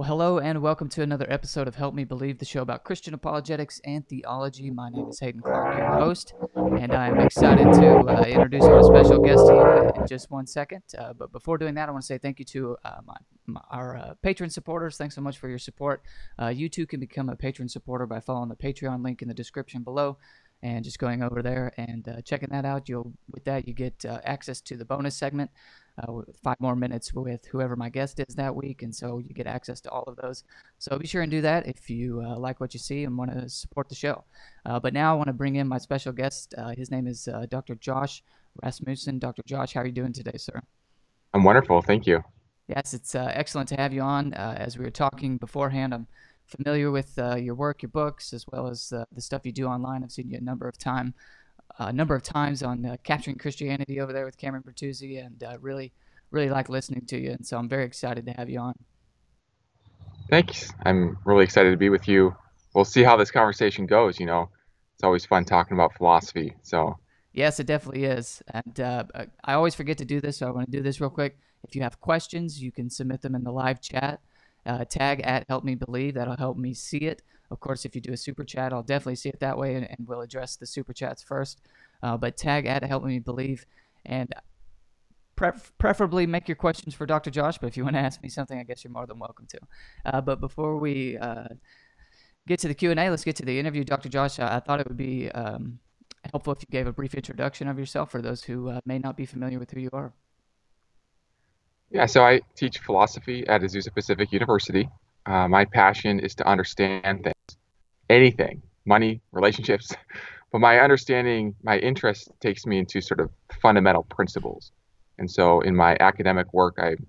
Well, hello and welcome to another episode of Help Me Believe, the show about Christian apologetics and theology. My name is Haden Clark, your host, and I am excited to uh, introduce our special guest to you in just one second. Uh, but before doing that, I want to say thank you to uh, my, my, our uh, patron supporters. Thanks so much for your support. Uh, you too can become a patron supporter by following the Patreon link in the description below and just going over there and uh, checking that out. You'll with that you get access to the bonus segment uh, five more minutes with whoever my guest is that week, and so you get access to all of those. So be sure and do that if you uh, like what you see and want to support the show. Uh, but now I want to bring in my special guest. Uh, his name is uh, Dr. Josh Rasmussen. Dr. Josh, how are you doing today, sir? I'm wonderful, thank you. Yes, it's uh, excellent to have you on. as we were talking beforehand, I'm familiar with your work, your books, as well as the stuff you do online. I've seen you a number of times a number of times on uh, Capturing Christianity over there with Cameron Bertuzzi, and uh, really, really like listening to you. And so I'm very excited to have you on. Thanks. I'm really excited to be with you. We'll see how this conversation goes. You know, it's always fun talking about philosophy. So. Yes, it definitely is. And uh, I always forget to do this, so I want to do this real quick. If you have questions, you can submit them in the live chat. Uh, tag at Help Me Believe. That'll help me see it. Of course, if you do a super chat, I'll definitely see it that way, and, and we'll address the super chats first. Uh, but tag at Help Me Believe, and pref- preferably make your questions for Dr. Josh. But if you want to ask me something, I guess you're more than welcome to. Uh, but before we uh, get to the Q and A, let's get to the interview. Dr. Josh, I thought it would be um, helpful if you gave a brief introduction of yourself for those who uh, may not be familiar with who you are. Yeah, so I teach philosophy at Azusa Pacific University. Uh, my passion is to understand things anything, money, relationships. But my understanding, my interest takes me into sort of fundamental principles. And so in my academic work, I'm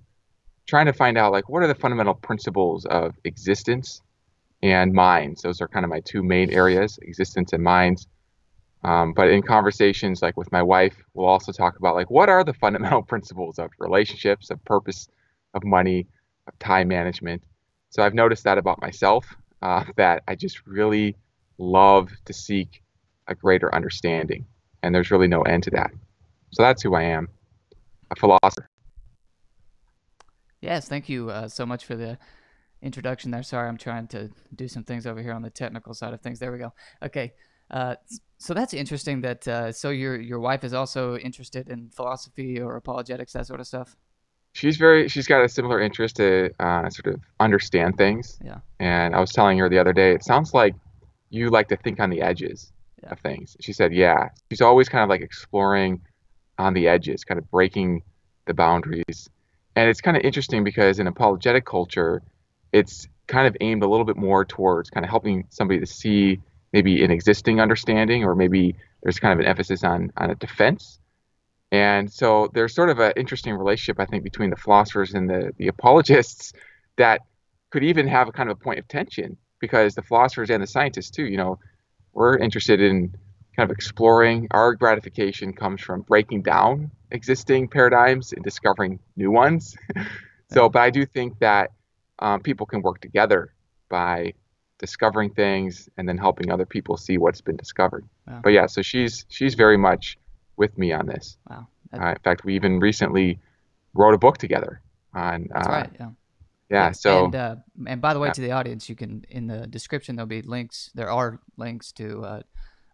trying to find out like what are the fundamental principles of existence and minds. Those are kind of my two main areas, existence and minds. Um, but in conversations like with my wife, we'll also talk about like what are the fundamental principles of relationships, of purpose, of money, of time management. So I've noticed that about myself uh, that I just really love to seek a greater understanding. And there's really no end to that. So that's who I am a philosopher. Yes, thank you uh, so much for the introduction there. Sorry, I'm trying to do some things over here on the technical side of things. There we go. Okay. Uh, so that's interesting that uh, so your your wife is also interested in philosophy or apologetics that sort of stuff she's very she's got a similar interest to uh, sort of understand things. Yeah. And I was telling her the other day, it sounds like you like to think on the edges yeah. of things. She said, yeah. She's always kind of like exploring on the edges, kind of breaking the boundaries. And it's kind of interesting because in apologetic culture, it's kind of aimed a little bit more towards kind of helping somebody to see maybe an existing understanding or maybe there's kind of an emphasis on on a defense and so there's sort of an interesting relationship, I think, between the philosophers and the, the apologists that could even have a kind of a point of tension because the philosophers and the scientists, too, you know, we're interested in kind of exploring. Our gratification comes from breaking down existing paradigms and discovering new ones. so, but I do think that um, people can work together by discovering things and then helping other people see what's been discovered. Wow. But yeah, so she's she's very much with me on this. Wow. Uh, in fact, we even recently wrote a book together on. That's uh, right. Yeah. Yeah. So. And uh, and by the way, yeah. to the audience, you can in the description there'll be links. There are links to uh,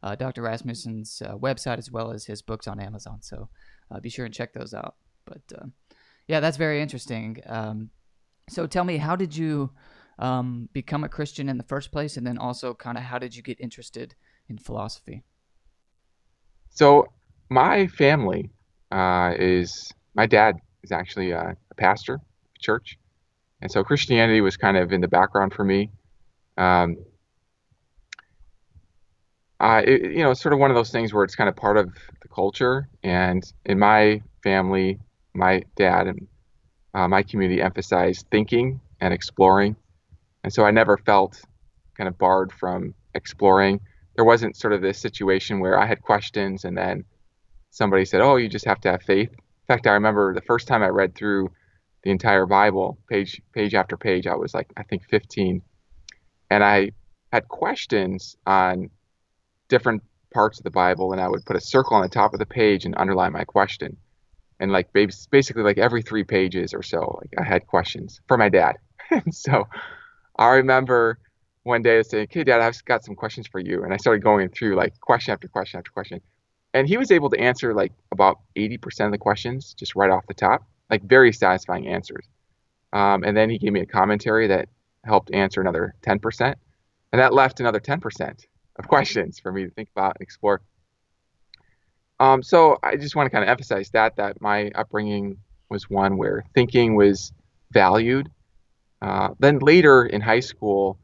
uh, Dr. Rasmussen's uh, website as well as his books on Amazon. So be sure and check those out. But yeah, that's very interesting. Um, so tell me, how did you um, become a Christian in the first place, and then also kind of how did you get interested in philosophy? So my family uh, is my dad is actually a, a pastor of church, and so Christianity was kind of in the background for me. Um, uh, it, you know, sort of one of those things where it's kind of part of the culture. And in my family, my dad and uh, my community emphasized thinking and exploring, and so I never felt kind of barred from exploring. There wasn't sort of this situation where I had questions and then somebody said, "Oh, you just have to have faith." In fact, I remember the first time I read through the entire Bible, page page after page. I was like, I think 15, and I had questions on different parts of the Bible, and I would put a circle on the top of the page and underline my question. And like basically, like every three pages or so, like I had questions for my dad. and so I remember one day I was saying, "Okay, Dad, I've got some questions for you," and I started going through like question after question after question, and he was able to answer like about 80% of the questions just right off the top, like very satisfying answers. Um, and then he gave me a commentary that helped answer another 10%, and that left another 10% of questions for me to think about and explore. Um, so I just want to kind of emphasize that that my upbringing was one where thinking was valued. Uh, then later in high school,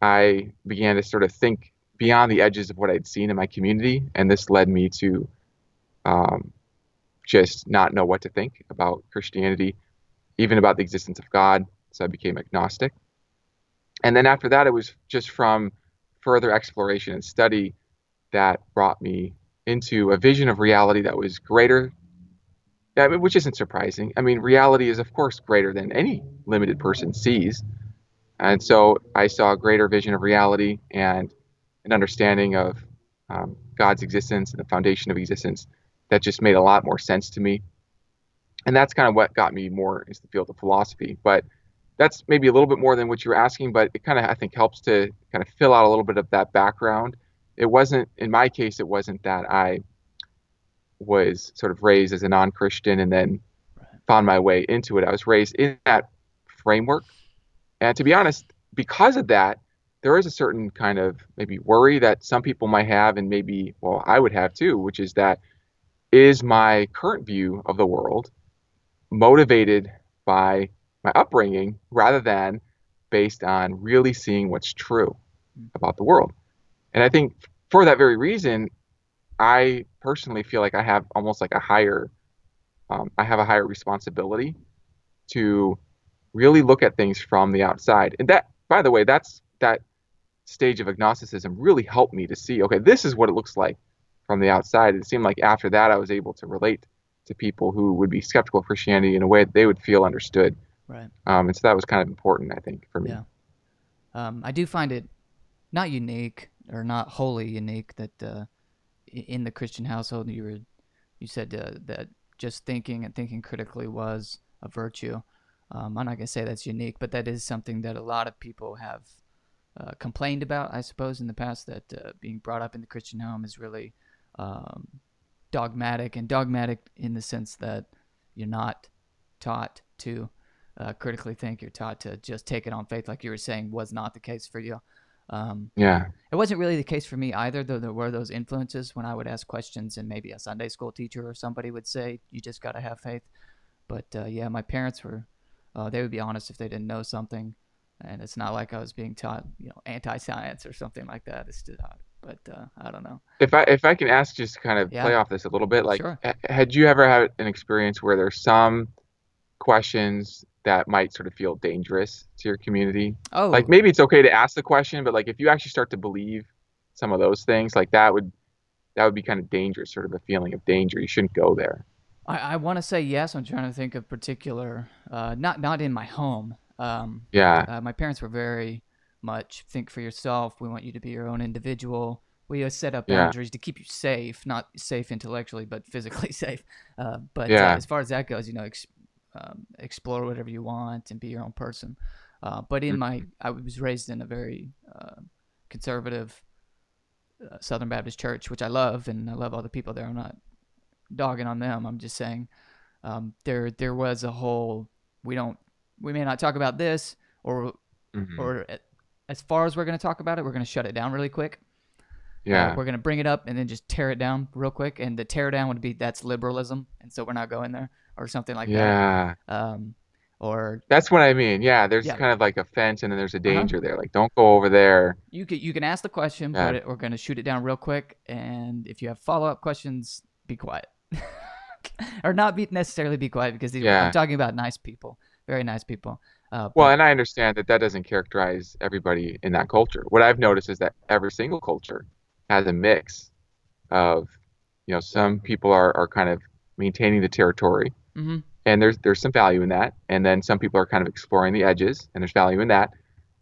I began to sort of think beyond the edges of what I'd seen in my community, and this led me to um, just not know what to think about Christianity, even about the existence of God. So I became agnostic. And then after that, it was just from further exploration and study that brought me into a vision of reality that was greater, I mean, which isn't surprising. I mean, reality is, of course, greater than any limited person sees. And so I saw a greater vision of reality and an understanding of um, God's existence and the foundation of existence that just made a lot more sense to me. And that's kind of what got me more into the field of philosophy. But that's maybe a little bit more than what you were asking, but it kind of, I think, helps to kind of fill out a little bit of that background it wasn't in my case it wasn't that i was sort of raised as a non-christian and then right. found my way into it i was raised in that framework and to be honest because of that there is a certain kind of maybe worry that some people might have and maybe well i would have too which is that is my current view of the world motivated by my upbringing rather than based on really seeing what's true hmm. about the world and I think for that very reason, I personally feel like I have almost like a higher, um, I have a higher responsibility to really look at things from the outside. And that, by the way, that's that stage of agnosticism really helped me to see, okay, this is what it looks like from the outside. It seemed like after that, I was able to relate to people who would be skeptical of Christianity in a way that they would feel understood. Right. Um, and so that was kind of important, I think, for me. Yeah. Um, I do find it not unique, or not wholly unique that uh, in the Christian household you were you said uh, that just thinking and thinking critically was a virtue. Um, I'm not gonna say that's unique, but that is something that a lot of people have uh, complained about, I suppose, in the past. That uh, being brought up in the Christian home is really um, dogmatic, and dogmatic in the sense that you're not taught to uh, critically think. You're taught to just take it on faith, like you were saying, was not the case for you. Um, yeah. It wasn't really the case for me either, though there were those influences when I would ask questions and maybe a Sunday school teacher or somebody would say, you just got to have faith. But uh, yeah, my parents were, uh, they would be honest if they didn't know something. And it's not like I was being taught, you know, anti-science or something like that. It's just, uh, but uh, I don't know. If I if I can ask, just kind of yeah. play off this a little bit, like, sure. had you ever had an experience where there's some questions that might sort of feel dangerous to your community. Oh. Like maybe it's okay to ask the question, but like if you actually start to believe some of those things, like that would that would be kind of dangerous, sort of a feeling of danger. You shouldn't go there. I, I want to say yes. I'm trying to think of particular, uh, not not in my home. Um, yeah. Uh, my parents were very much think for yourself. We want you to be your own individual. We set up boundaries yeah. to keep you safe, not safe intellectually, but physically safe. Uh, but uh, yeah. as far as that goes, you know, ex- um, explore whatever you want and be your own person. Uh, but in my, I was raised in a very uh, conservative uh, Southern Baptist church, which I love, and I love all the people there. I'm not dogging on them. I'm just saying um, there there was a whole we don't we may not talk about this or mm-hmm. or as far as we're going to talk about it, we're going to shut it down really quick. Yeah. Uh, we're going to bring it up and then just tear it down real quick. And the tear down would be that's liberalism. And so we're not going there or something like yeah. that. Um, or that's what I mean. Yeah, there's yeah. kind of like a fence, and then there's a uh-huh. danger uh-huh. there. Like, don't go over there. You can you can ask the question, yeah. but we're gonna shoot it down real quick. And if you have follow up questions, be quiet, or not be necessarily be quiet because these, yeah. I'm talking about nice people, very nice people. Uh, well, and I understand that that doesn't characterize everybody in that culture. What I've noticed is that every single culture has a mix of, you know, some people are, are kind of maintaining the territory Mm-hmm. And there's there's some value in that. And then some people are kind of exploring the edges, and there's value in that.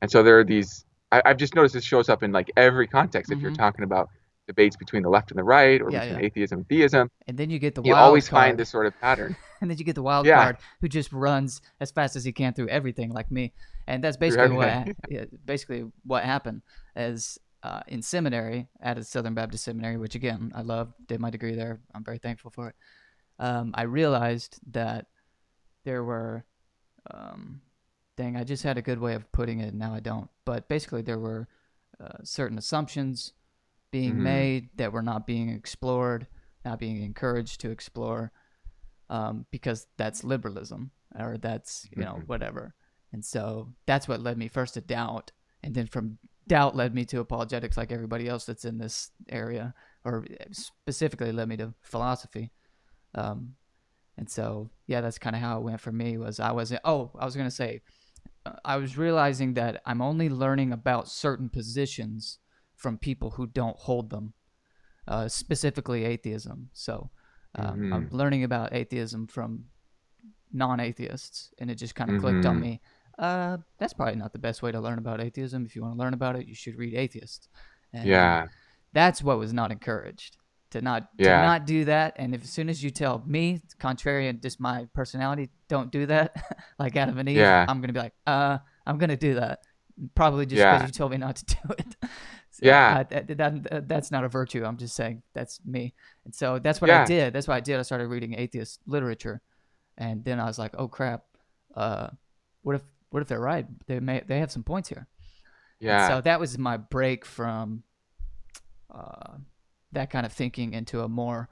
And so there are these. I, have just noticed this shows up in like every context. Mm-hmm. If you're mm-hmm. talking about debates between the left and the right, or yeah, between yeah. atheism and theism, and then you get the you always card. find this sort of pattern. and then you get the wild Yeah. card who just runs as fast as he can through everything, like me. And that's basically what yeah, basically what happened. As uh, in seminary at a Southern Baptist seminary, which again I love, did my degree there. I'm very thankful for it. Um, I realized that there were, um, dang, I just had a good way of putting it. And now I don't. But basically, there were uh, certain assumptions being Mhm. made that were not being explored, not being encouraged to explore, um, because that's liberalism or that's you know Mhm. whatever. And so that's what led me first to doubt, and then from doubt led me to apologetics, like everybody else that's in this area, or specifically led me to philosophy. Um, and so yeah, that's kind of how it went for me. Was I was oh I was gonna say uh, I was realizing that I'm only learning about certain positions from people who don't hold them, uh, specifically atheism. So um, I'm learning about atheism from non-atheists, and it just kind of clicked on Mhm. me. Uh, that's probably not the best way to learn about atheism. If you want to learn about it, you should read atheists. And Yeah. that's what was not encouraged to not Yeah. to not do that. And if as soon as you tell me, contrary to just my personality, don't do that, like Adam and Eve, Yeah. I'm gonna be like, uh, I'm gonna do that. Probably just because Yeah. you told me not to do it. So, Yeah. I- that, that, that- that's not a virtue. I'm just saying that's me. And so that's what I did. That's what I did. I started reading atheist literature, and then I was like, oh crap, uh, what if what if they're right? They may they have some points here. And Yeah. So that was my break from uh, that kind of thinking into a more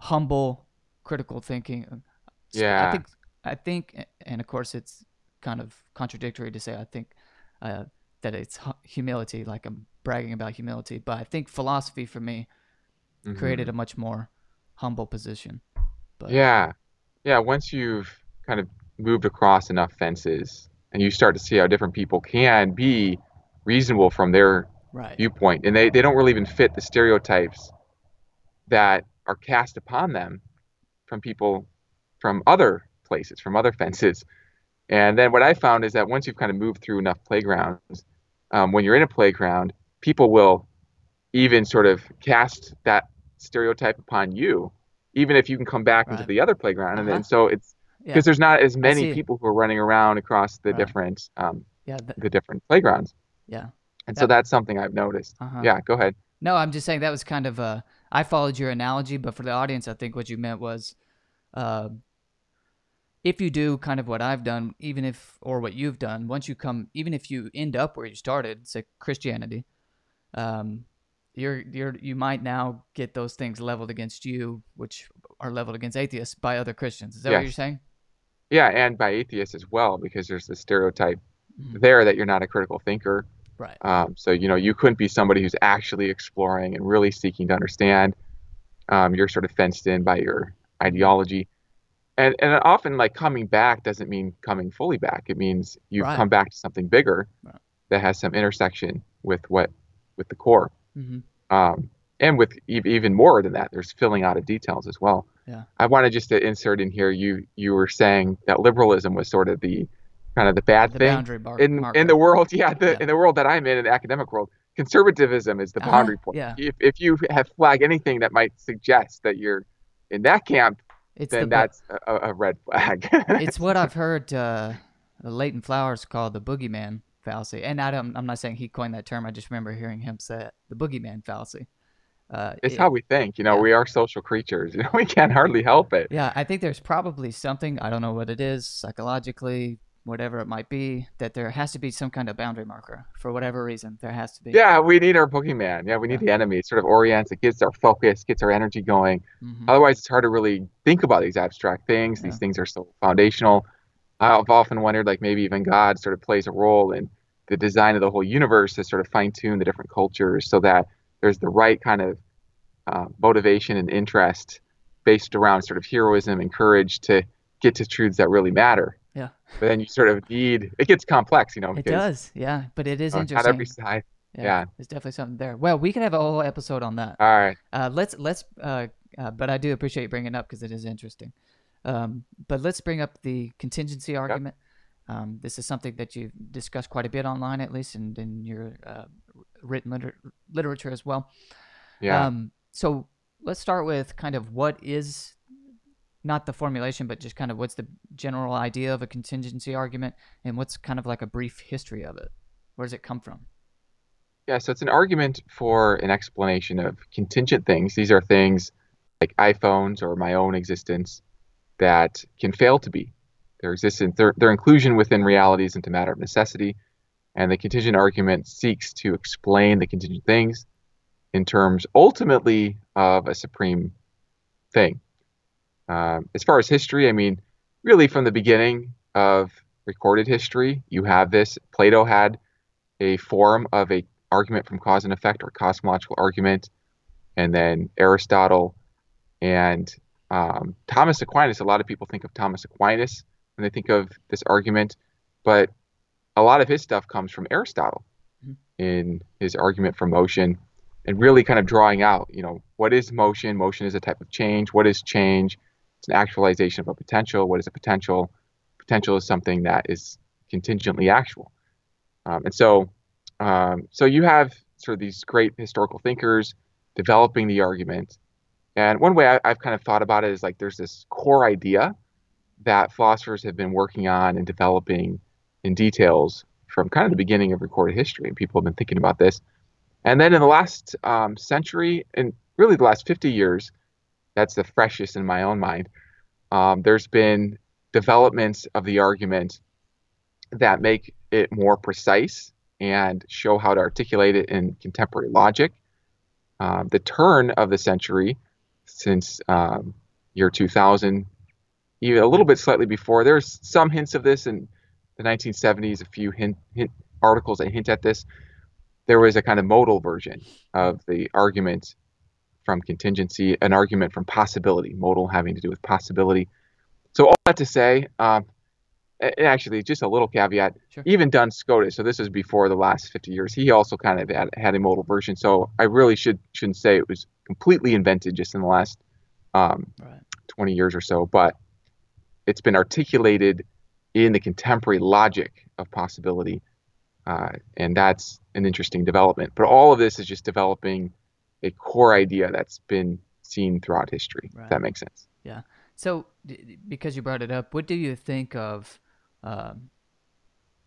humble, critical thinking. So Yeah. I think I think, and of course, it's kind of contradictory to say I think uh, that it's humility, like I'm bragging about humility, but I think philosophy for me Mhm. created a much more humble position. But Yeah. Yeah. Once you've kind of moved across enough fences and you start to see how different people can be reasonable from their right, viewpoint, and they, they don't really even fit the stereotypes that are cast upon them from people from other places, from other fences. And then what I found is that once you've kind of moved through enough playgrounds, um, when you're in a playground, people will even sort of cast that stereotype upon you, even if you can come back into the other playground. And Uh-huh. then so it's yeah, because there's not as many people who are running around across the Right. different um, yeah, th- the different playgrounds. yeah. And so that's something I've noticed. Uh-huh. Yeah, go ahead. No, I'm just saying that was kind of uh I followed your analogy, but for the audience, I think what you meant was, uh, if you do kind of what I've done, even if or what you've done, once you come, even if you end up where you started, say Christianity, um, you're you're you might now get those things leveled against you, which are leveled against atheists by other Christians. Is that what you're saying? Yeah, and by atheists as well, because there's the stereotype Mhm. there that you're not a critical thinker. Right. Um, so you know you couldn't be somebody who's actually exploring and really seeking to understand. Um, you're sort of fenced in by your ideology, and and often like coming back doesn't mean coming fully back. It means you've Right. come back to something bigger Right. that has some intersection with what with the core, hmm um, and with e- even more than that. There's filling out of details as well. Yeah. I wanted just to insert in here. You you were saying that liberalism was sort of the kind of the bad The thing bar- in marker. in the world, yeah, the, Yeah. in the world that I'm in, in the academic world, conservatism is the Uh-huh, boundary point. yeah. If if you have flag anything that might suggest that you're in that camp, it's then bo- that's a, a red flag. it's what I've heard uh, Leighton Flowers call the boogeyman fallacy. And I don't, I'm not saying he coined that term. I just remember hearing him say it, the boogeyman fallacy. Uh, it's it- how we think. You know, yeah. we are social creatures. You know, we can't hardly help it. yeah, I think there's probably something, I don't know what it is, psychologically, whatever it might be, that there has to be some kind of boundary marker for whatever reason. There has to be. Yeah, we need our boogeyman. Yeah, we need Yeah. the enemy. It sort of orients. It gets our focus, gets our energy going. Mhm. Otherwise, it's hard to really think about these abstract things. These things are so foundational. I've often wondered, like maybe even God sort of plays a role in the design of the whole universe to sort of fine tune the different cultures so that there's the right kind of uh, motivation and interest based around sort of heroism and courage to get to truths that really matter. Yeah. But then you sort of need. It gets complex, you know, It does, yeah. But it is uh, interesting. not every side. yeah. There's definitely something there. Well, we could have a whole episode on that. All right. Uh, let's let's. Uh, uh, but I do appreciate you bringing it up because it is interesting. Um, but let's bring up the contingency argument. Um, this is something that you've discussed quite a bit online, at least, and in your uh, written liter- literature as well. Yeah. Um, so let's start with kind of what is not the formulation, but just kind of what's the general idea of a contingency argument, and what's kind of like a brief history of it? Where does it come from? Yeah, so it's an argument for an explanation of contingent things. These are things like iPhones or my own existence that can fail to be. Their existence, their, their inclusion within reality isn't a matter of necessity, and the contingent argument seeks to explain the contingent things in terms ultimately of a supreme thing. Um, as far as history, I mean, really from the beginning of recorded history, you have this. Plato had a form of a argument from cause and effect or cosmological argument, and then Aristotle and um, Thomas Aquinas. A lot of people think of Thomas Aquinas when they think of this argument, but a lot of his stuff comes from Aristotle mm-hmm. in his argument from motion and really kind of drawing out, you know, what is motion? Motion is a type of change. What is change? It's an actualization of a potential. What is a potential? Potential is something that is contingently actual. Um, and so, um, so you have sort of these great historical thinkers developing the argument. And one way I, I've kind of thought about it is like there's this core idea that philosophers have been working on and developing in details from kind of the beginning of recorded history. And people have been thinking about this. And then in the last um, century, and really the last 50 years, that's the freshest in my own mind, um, there's been developments of the argument that make it more precise and show how to articulate it in contemporary logic. Um, the turn of the century, since um, year 2000, even a little bit slightly before, there's some hints of this in the 1970s, a few hint, hint articles that hint at this. There was a kind of modal version of the argument from contingency, an argument from possibility, modal having to do with possibility. So all that to say, um, actually, just a little caveat. Sure. Even Duns Scotus, so this is before the last 50 years. He also kind of had, had a modal version. So I really should shouldn't say it was completely invented just in the last um, right. 20 years or so, but it's been articulated in the contemporary logic of possibility. Uh, and that's an interesting development. But all of this is just developing a core idea that's been seen throughout history. Right. That makes sense. Yeah. So, because you brought it up, what do you think of um,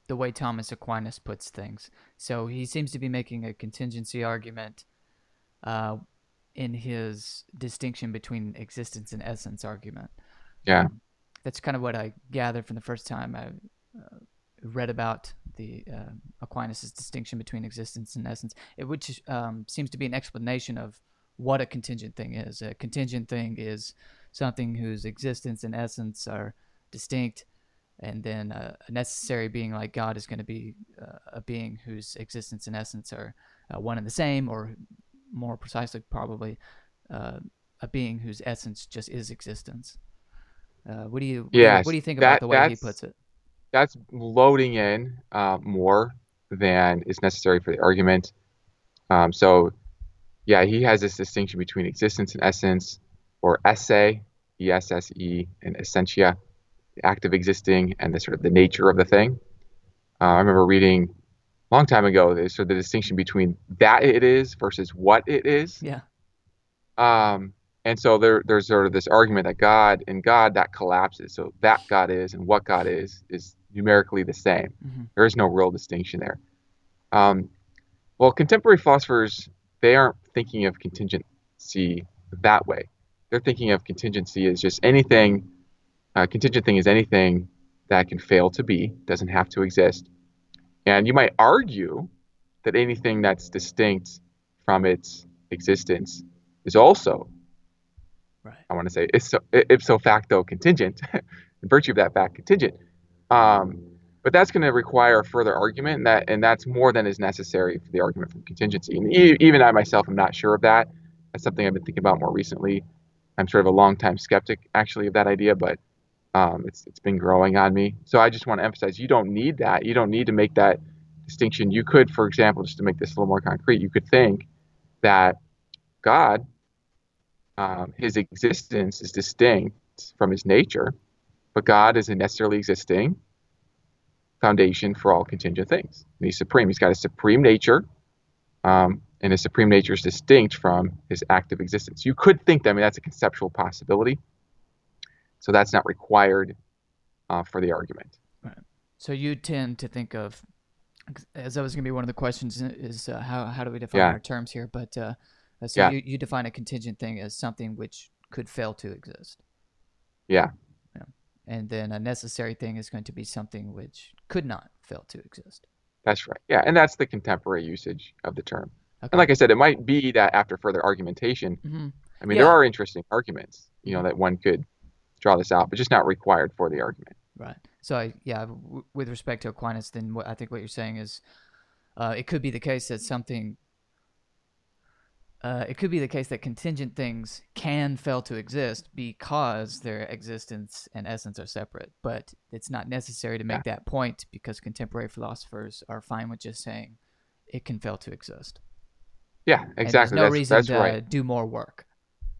the way Thomas Aquinas puts things? So he seems to be making a contingency argument uh, in his distinction between existence and essence argument. Yeah. Um, that's kind of what I gathered from the first time I uh, read about the uh, Aquinas' distinction between existence and essence, it, which um, seems to be an explanation of what a contingent thing is. A contingent thing is something whose existence and essence are distinct, and then uh, a necessary being like God is going to be uh, a being whose existence and essence are uh, one and the same, or more precisely, probably uh, a being whose essence just is existence. Uh, what do you yes, what do you think about that, the way he puts it? That's loading in uh, more than is necessary for the argument. Um, so, yeah, he has this distinction between existence and essence, or esse, E S S E, and essentia, the act of existing and the sort of the nature of the thing. Uh, I remember reading a long time ago sort of the distinction between that it is versus what it is. Yeah. Um, and so there, there's sort of this argument that God and God that collapses. So that God is and what God is is numerically the same. Mm-hmm. There is no real distinction there. Um, well, contemporary philosophers they aren't thinking of contingency that way. They're thinking of contingency as just anything. Uh, contingent thing is anything that can fail to be, doesn't have to exist. And you might argue that anything that's distinct from its existence is also Right. I want to say ipso, ipso facto contingent, in virtue of that fact contingent. Um, but that's going to require further argument, and that and that's more than is necessary for the argument from contingency. And e- even I myself am not sure of that. That's something I've been thinking about more recently. I'm sort of a long-time skeptic, actually, of that idea, but um, it's it's been growing on me. So I just want to emphasize: you don't need that. You don't need to make that distinction. You could, for example, just to make this a little more concrete, you could think that God um, his existence is distinct from his nature, but God is a necessarily existing foundation for all contingent things. And he's supreme. He's got a supreme nature, um, and his supreme nature is distinct from his active existence. You could think that, I mean, that's a conceptual possibility. So that's not required uh, for the argument. Right. So you tend to think of, as that was going to be one of the questions, is uh, how how do we define Yeah. our terms here? But uh, so Yeah. you, you define a contingent thing as something which could fail to exist. Yeah. And then a necessary thing is going to be something which could not fail to exist. That's right. Yeah, and that's the contemporary usage of the term. Okay. And like I said, it might be that after further argumentation, hmm I mean, Yeah. there are interesting arguments, you know, that one could draw this out, but just not required for the argument. Right. So I, yeah, w- with respect to Aquinas, then what I think what you're saying is, uh, it could be the case that something. Uh, it could be the case that contingent things can fail to exist because their existence and essence are separate, but it's not necessary to make that point because contemporary philosophers are fine with just saying it can fail to exist. Yeah, exactly. there's no that's reason that's to right. do more work.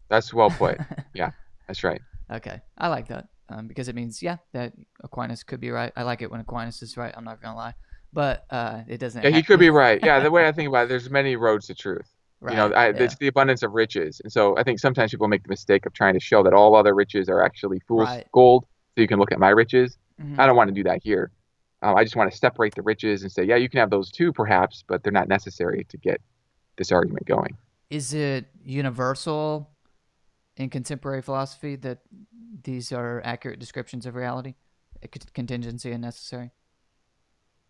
That's well put. yeah, that's right. Okay, I like that um, because it means yeah that Aquinas could be right. I like it when Aquinas is right. I'm not gonna lie, but uh, it doesn't. Yeah, he could be right. Yeah, the way I think about it, there's many roads to truth. Right. You know, I, yeah. it's the abundance of riches, and so I think sometimes people make the mistake of trying to show that all other riches are actually fool's Right. gold, so you can look at my riches. Mhm. I don't want to do that here. Um, I just want to separate the riches and say, yeah, you can have those too, perhaps, but they're not necessary to get this argument going. Is it universal in contemporary philosophy that these are accurate descriptions of reality, contingency and necessary?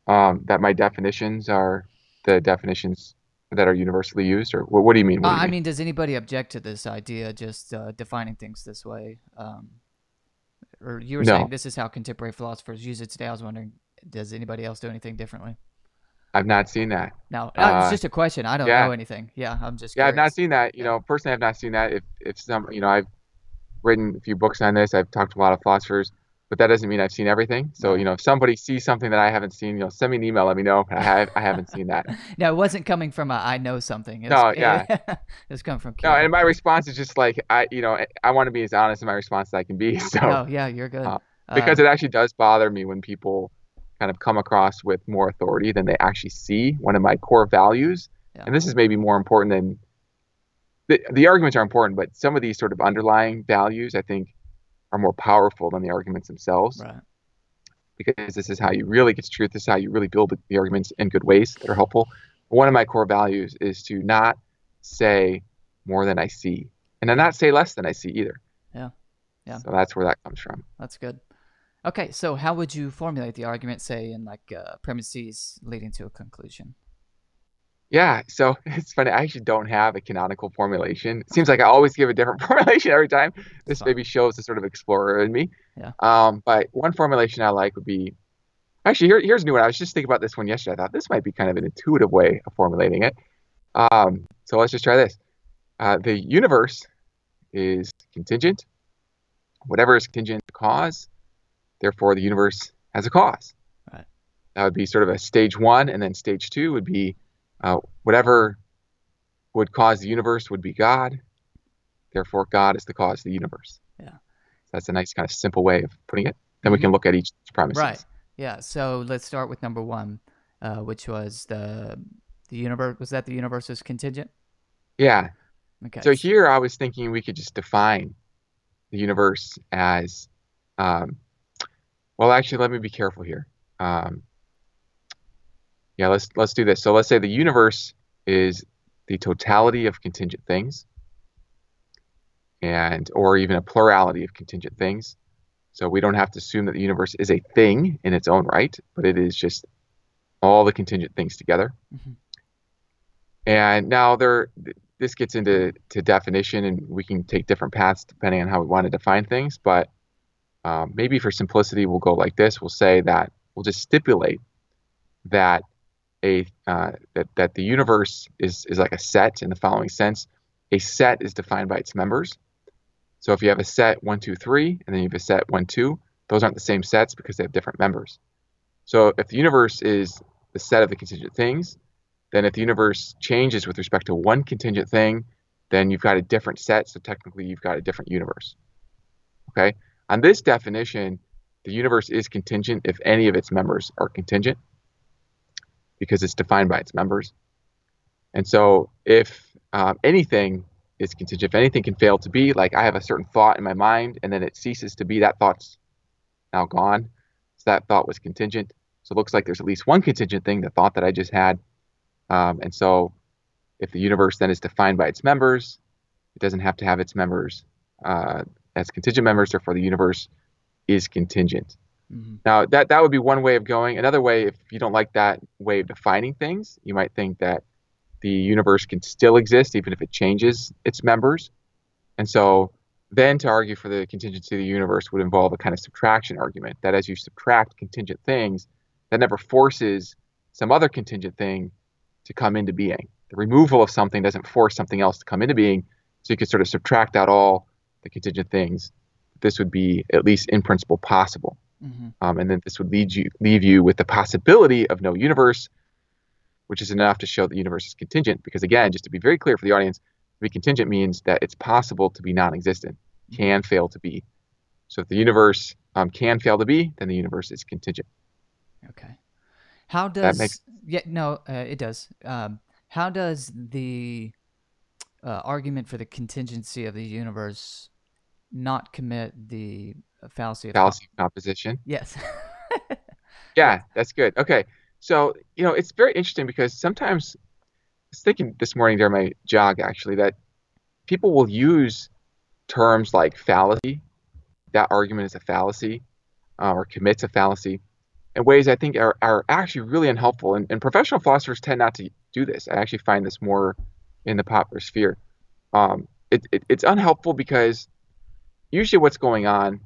Um, that my definitions are the definitions that are universally used, or what, what do you mean? What Uh, do you I mean? mean, does anybody object to this idea, just uh, defining things this way? Um, or you were No. saying this is how contemporary philosophers use it today. I was wondering, does anybody else do anything differently? I've not seen that. No, uh, it's Uh, just a question. I don't yeah. know anything. Yeah, I'm just. Yeah, I've not seen that. You know, personally, I've not seen that. If if some, you know, I've written a few books on this. I've talked to a lot of philosophers, but that doesn't mean I've seen everything. So, you know, if somebody sees something that I haven't seen, you know, send me an email. Let me know. I have I haven't seen that. No, it wasn't coming from a I know something. It No, yeah. it was coming from. No, and my response is just like I, you know, I want to be as honest in my response as I can be. So. Oh, yeah, you're good. uh, Uh, because it actually does bother me when people kind of come across with more authority than they actually see one of my core values Yeah. and this is maybe more important than the, the arguments are important but some of these sort of underlying values i think are more powerful than the arguments themselves right. because this is how you really get to truth this is how you really build the arguments in good ways that are helpful one of my core values is to not say more than i see and to not say less than i see either Yeah. Yeah. so that's where that comes from That's good. Okay, so how would you formulate the argument, say, in like uh, premises leading to a conclusion? Yeah, so it's funny. I actually don't have a canonical formulation. It seems like I always give a different formulation every time. This maybe shows the sort of explorer in me. Yeah. Um, but one formulation I like would be actually here, here's a new one. I was just thinking about this one yesterday. I thought this might be kind of an intuitive way of formulating it. Um, so let's just try this. Uh, the universe is contingent. Whatever is contingent to cause, therefore the universe has a cause. Right. That would be sort of a stage one, and then stage two would be uh, whatever would cause the universe would be God. Therefore, God is the cause of the universe. Yeah. That's a nice kind of simple way of putting it. Then we can look at each premises. Right. Yeah. So let's start with number one, uh, which was the the universe. Was that the universe is contingent? Yeah. Okay. So here I was thinking we could just define the universe as, um, well, actually, let me be careful here. Um, yeah, let's let's do this. So let's say the universe is the totality of contingent things, and or even a plurality of contingent things. So we don't have to assume that the universe is a thing in its own right, but it is just all the contingent things together. Mhm. And now there, this gets into to definition, and we can take different paths depending on how we want to define things. But um, maybe for simplicity, we'll go like this: we'll say that we'll just stipulate that a uh, that that the universe is is like a set in the following sense: a set is defined by its members. So if you have a set one, two, three, and then you have a set one, two, those aren't the same sets because they have different members. So if the universe is the set of the contingent things, then if the universe changes with respect to one contingent thing, then you've got a different set. So technically, you've got a different universe. Okay. On this definition, the universe is contingent if any of its members are contingent because it's defined by its members. And so if um, anything is contingent. If anything can fail to be, like I have a certain thought in my mind and then it ceases to be, that thought's now gone. So that thought was contingent. So it looks like there's at least one contingent thing, the thought that I just had. Um, and so if the universe then is defined by its members, it doesn't have to have its members uh, as contingent members, therefore the universe is contingent. Mm-hmm. Now that that would be one way of going. Another way, if you don't like that way of defining things, you might think that the universe can still exist even if it changes its members. And so then to argue for the contingency of the universe would involve a kind of subtraction argument that as you subtract contingent things, that never forces some other contingent thing to come into being. The removal of something doesn't force something else to come into being. So you could sort of subtract out all the contingent things. This would be at least in principle possible. Mm-hmm. Um, and then this would lead you leave you with the possibility of no universe, which is enough to show the universe is contingent. Because again, just to be very clear for the audience, to be contingent means that it's possible to be non-existent, mm-hmm. can fail to be. So if the universe um, can fail to be, then the universe is contingent. Okay. How does makes... yeah no uh, it does. Um, how does the uh, argument for the contingency of the universe not commit the fallacy of fallacy comp- composition? Yes. yeah, that's good. Okay. So, you know, it's very interesting because sometimes I was thinking this morning during my jog actually that people will use terms like fallacy, that argument is a fallacy, uh, or commits a fallacy, in ways I think are, are actually really unhelpful. And, and professional philosophers tend not to do this. I actually find this more in the popular sphere. Um, it, it, it's unhelpful because usually what's going on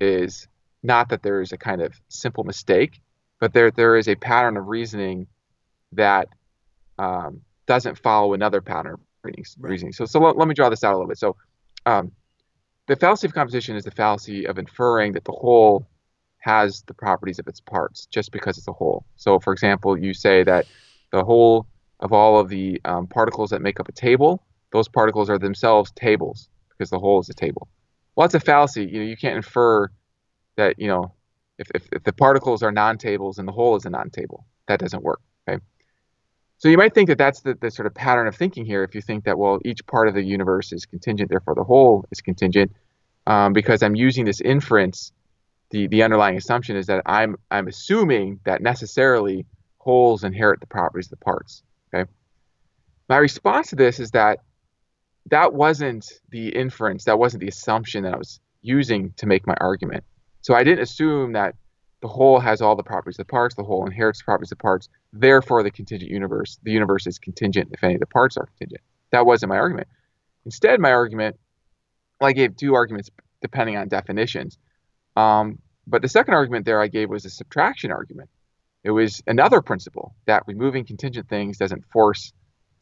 is not that there is a kind of simple mistake, but there there is a pattern of reasoning that um, doesn't follow another pattern of reasoning. So so let, let, me draw this out a little bit. So um, the fallacy of composition is the fallacy of inferring that the whole has the properties of its parts just because it's a whole. So for example, you say that the whole of all of the um, particles that make up a table, those particles are themselves tables because the whole is a table. Well, that's a fallacy. You know, you can't infer that you know if, if, if the particles are non-tables and the whole is a non-table. That doesn't work. Okay. So you might think that that's the, the sort of pattern of thinking here. If you think that well, each part of the universe is contingent, therefore the whole is contingent, um, because I'm using this inference. The the underlying assumption is that I'm I'm assuming that necessarily wholes inherit the properties of the parts. Okay. My response to this is that that wasn't the inference, that wasn't the assumption that I was using to make my argument. So I didn't assume that the whole has all the properties of the parts, the whole inherits the properties of the parts, therefore the contingent universe, the universe is contingent if any of the parts are contingent. That wasn't my argument. Instead, my argument, well, I gave two arguments depending on definitions. Um, but the second argument there I gave was a subtraction argument. It was another principle that removing contingent things doesn't force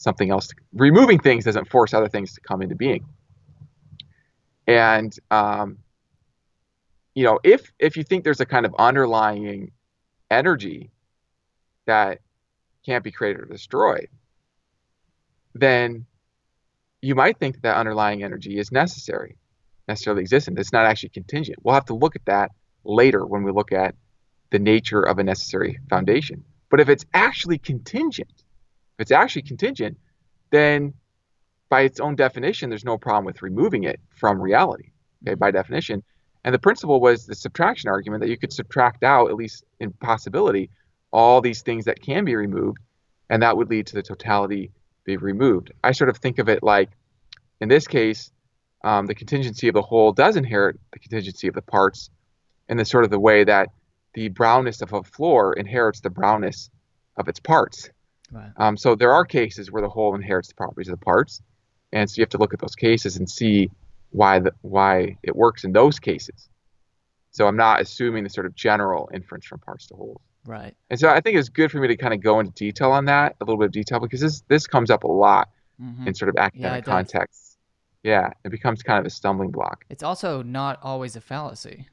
something else. To, removing things doesn't force other things to come into being. And um, you know, if if you think there's a kind of underlying energy that can't be created or destroyed, then you might think that, that underlying energy is necessary, necessarily existent. It's not actually contingent. We'll have to look at that later when we look at the nature of a necessary foundation. But if it's actually contingent, it's actually contingent, then by its own definition, there's no problem with removing it from reality. Okay, by definition, and the principle was the subtraction argument that you could subtract out, at least in possibility, all these things that can be removed, and that would lead to the totality being removed. I sort of think of it like, in this case, um, the contingency of the whole does inherit the contingency of the parts in the sort of the way that the brownness of a floor inherits the brownness of its parts. Right. Um, so there are cases where the whole inherits the properties of the parts, and so you have to look at those cases and see why the, why it works in those cases. So I'm not assuming the sort of general inference from parts to wholes. Right. And so I think it's good for me to kind of go into detail on that, a little bit of detail, because this this comes up a lot mm-hmm. in sort of academic yeah, contexts. Yeah, it becomes kind of a stumbling block. It's also not always a fallacy.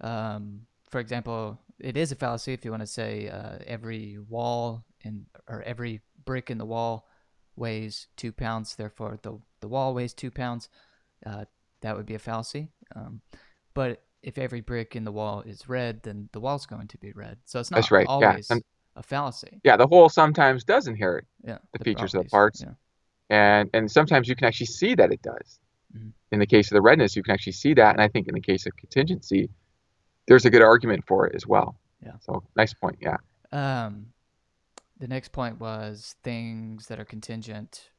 Um, for example, it is a fallacy if you want to say uh, every wall in or every brick in the wall weighs two pounds, therefore the the wall weighs two pounds. Uh, that would be a fallacy. Um, but if every brick in the wall is red, then the wall's going to be red. So it's not That's right. always yeah. a fallacy. Yeah, the whole sometimes does inherit yeah, the, the features of the parts. Yeah. and and sometimes you can actually see that it does. Mhm. In the case of the redness, you can actually see that, and I think in the case of contingency, there's a good argument for it as well. Yeah. So nice point. Yeah. Um, the next point was things that are contingent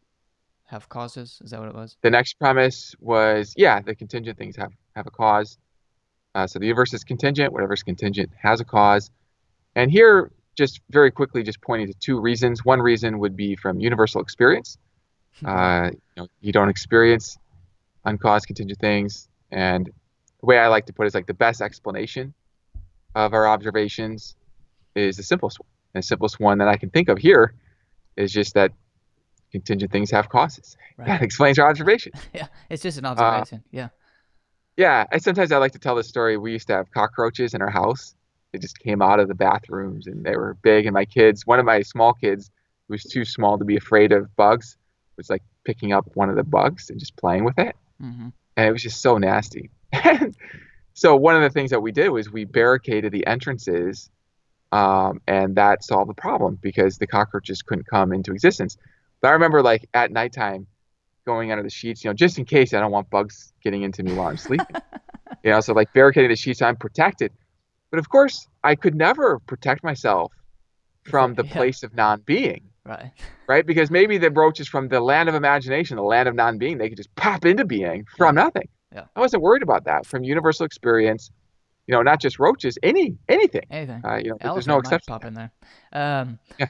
have causes. Is that what it was? The next premise was yeah, the contingent things have have a cause. Uh, so the universe is contingent. Whatever's contingent has a cause. And here, just very quickly, just pointing to two reasons. One reason would be from universal experience. Uh, you, know, you don't experience uncaused contingent things. And the way I like to put it is like the best explanation of our observations is the simplest one. And the simplest one that I can think of here is just that contingent things have causes. That explains our observation. yeah, it's just an Uh, observation. yeah. Yeah, I sometimes I like to tell the story. We used to have cockroaches in our house. They just came out of the bathrooms and they were big. And my kids, one of my small kids, who was too small to be afraid of bugs, was like picking up one of the bugs and just playing with it. Mm-hmm. And it was just so nasty. And so one of the things that we did was we barricaded the entrances, um, and that solved the problem because the cockroaches couldn't come into existence. But I remember like at nighttime going under the sheets, you know, just in case I don't want bugs getting into me while I'm sleeping. you know, so like barricading the sheets, I'm protected. But of course, I could never protect myself from the Yeah. place of non-being, Right. right? Because maybe the roaches from the land of imagination, the land of non-being, they could just pop into being from nothing. Yeah. I wasn't worried about that. From universal experience, you know, not just roaches, any anything. Anything. Uh, you know, there's no exception. pop in there. Um, Yeah.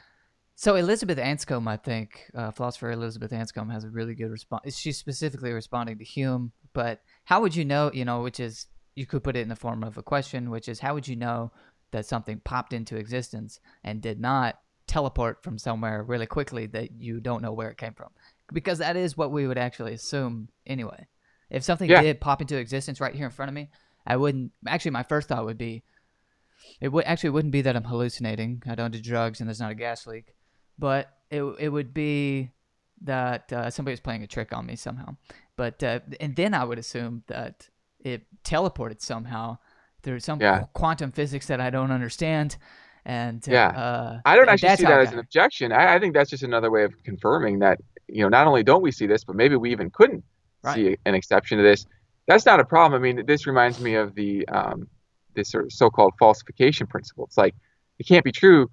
So Elizabeth Anscombe, I think, uh, philosopher Elizabeth Anscombe has a really good response. She's specifically responding to Hume, but how would you know? You know, which is you could put it in the form of a question, which is how would you know that something popped into existence and did not teleport from somewhere really quickly that you don't know where it came from? Because that is what we would actually assume anyway. If something Yeah. did pop into existence right here in front of me, I wouldn't. Actually, my first thought would be it would actually wouldn't be that I'm hallucinating. I don't do drugs and there's not a gas leak, but it it would be that uh, somebody was playing a trick on me somehow. But uh, and then I would assume that it teleported somehow through some Yeah. quantum physics that I don't understand. And uh, Yeah. uh, I don't actually see that as an objection. I, I think that's just another way of confirming that, you know, not only don't we see this, but maybe we even couldn't Right. see an exception to this. That's not a problem. I mean, this reminds me of the um, this sort of so-called falsification principle. It's like it can't be true.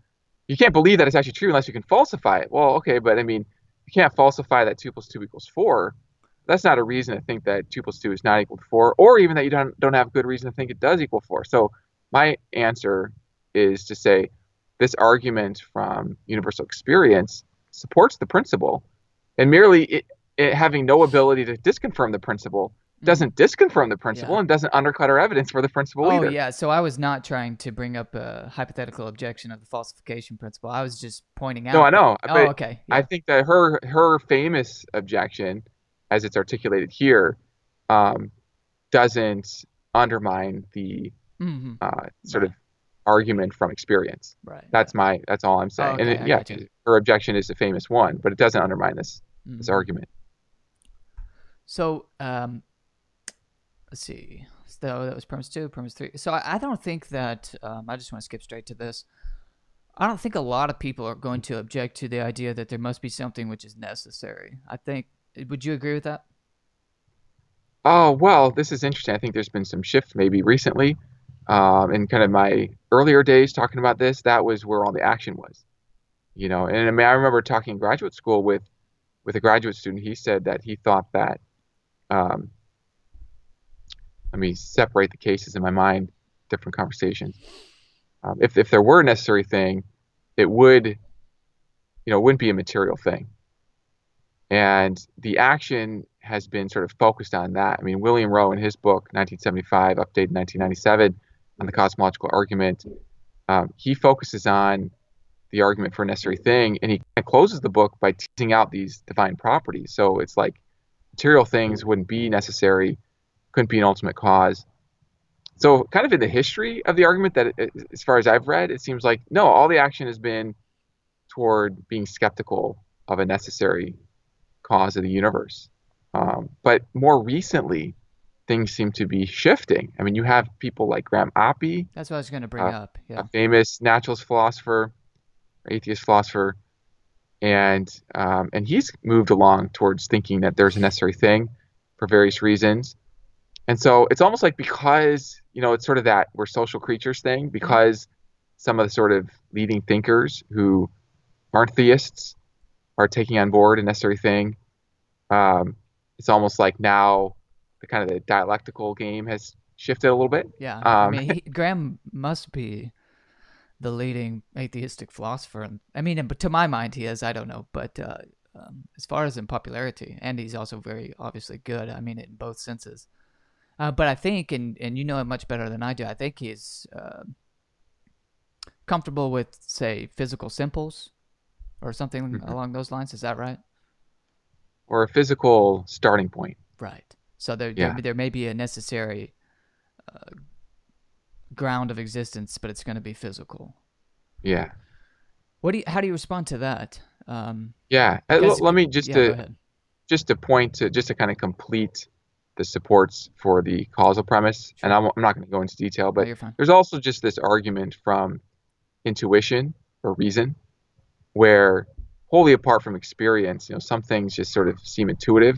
You can't believe that it's actually true unless you can falsify it. Well, okay, but I mean, you can't falsify that two plus two equals four. That's not a reason to think that two plus two is not equal to four, or even that you don't don't have good reason to think it does equal four. So my answer is to say this argument from universal experience supports the principle, and merely it, it having no ability to disconfirm the principle doesn't disconfirm the principle. Yeah. and doesn't undercut our evidence for the principle either. Oh either. yeah, so I was not trying to bring up a hypothetical objection of the falsification principle. I was just pointing out. No, I know. Oh, okay. I think that her her famous objection, as it's articulated here, um, doesn't undermine the hmm uh, sort Right. of argument from experience. Right. That's my that's all I'm saying. okay, and it, yeah, her objection is a famous one, but it doesn't undermine this this Mhm. argument. So, um, let's see. So that was premise two, premise three. So I, I don't think that. Um, I just want to skip straight to this. I don't think a lot of people are going to object to the idea that there must be something which is necessary. I think. Would you agree with that? Oh, well, this is interesting. I think there's been some shift maybe recently. Um, in kind of my earlier days talking about this, that was where all the action was. You know, and I mean, I remember talking in graduate school with with a graduate student. He said that he thought that um, let me separate the cases in my mind, different conversations. Um, if if there were a necessary thing, it would, you know, wouldn't be a material thing. And the action has been sort of focused on that. I mean, William Rowe in his book, 1975, updated 1997, on the cosmological argument, um, he focuses on the argument for a necessary thing, and he closes the book by teasing out these divine properties. So it's like material things wouldn't be necessary, couldn't be an ultimate cause. So, kind of in the history of the argument, that it- as far as I've read, it seems like no, all the action has been toward being skeptical of a necessary cause of the universe. Um, but more recently, things seem to be shifting. I mean, you have people like Graham Oppy, That's what I was going to bring Uh, up. Yeah. a famous naturalist philosopher, atheist philosopher, and um, and he's moved along towards thinking that there's a necessary thing for various reasons. And so it's almost like because you know it's sort of that we're social creatures thing because some of the sort of leading thinkers who aren't theists are taking on board a necessary thing. Um, it's almost like now the kind of the dialectical game has shifted a little bit. Yeah, Um, I mean, he, Graham must be the leading atheistic philosopher. and- I mean, but to my mind, he is. I don't know, but uh, um, as far as in popularity, and he's also very obviously good. I mean, in both senses. Uh, but I think, and and you know it much better than I do. I think he's uh, comfortable with, say, physical simples, or something Mhm. along those lines. Is that right? or a physical starting point. Right. So there, Yeah. there, there may be a necessary uh, ground of existence, but it's going to be physical. Yeah. What do you, how do you respond to that? Um, Yeah. Uh, Because- let me just yeah, to just to point to just to kind of complete the supports for the causal premise, and I'm, I'm not going to go into detail, but you're there's also just this argument from intuition or reason, where wholly apart from experience, you know, some things just sort of seem intuitive,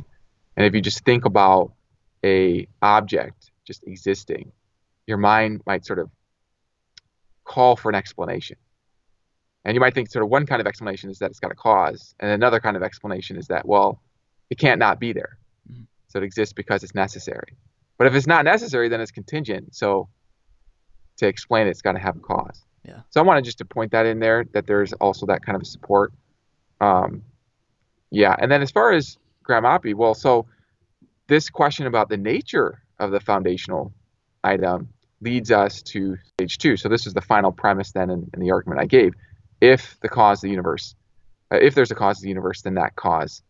and if you just think about a object just existing, your mind might sort of call for an explanation. And you might think sort of one kind of explanation is that it's got a cause, and another kind of explanation is that, well, it can't not be there. Mhm. So it exists because it's necessary. But if it's not necessary, then it's contingent. So to explain it, it's got to have a cause. Yeah. So I wanted just to point that in there that there's also that kind of support. Um, yeah. And then as far as Graham Oppy, well, so this question about the nature of the foundational item leads us to stage two. So this is the final premise then in, in the argument I gave. If the cause of the universe, uh, if there's a cause of the universe, then that cause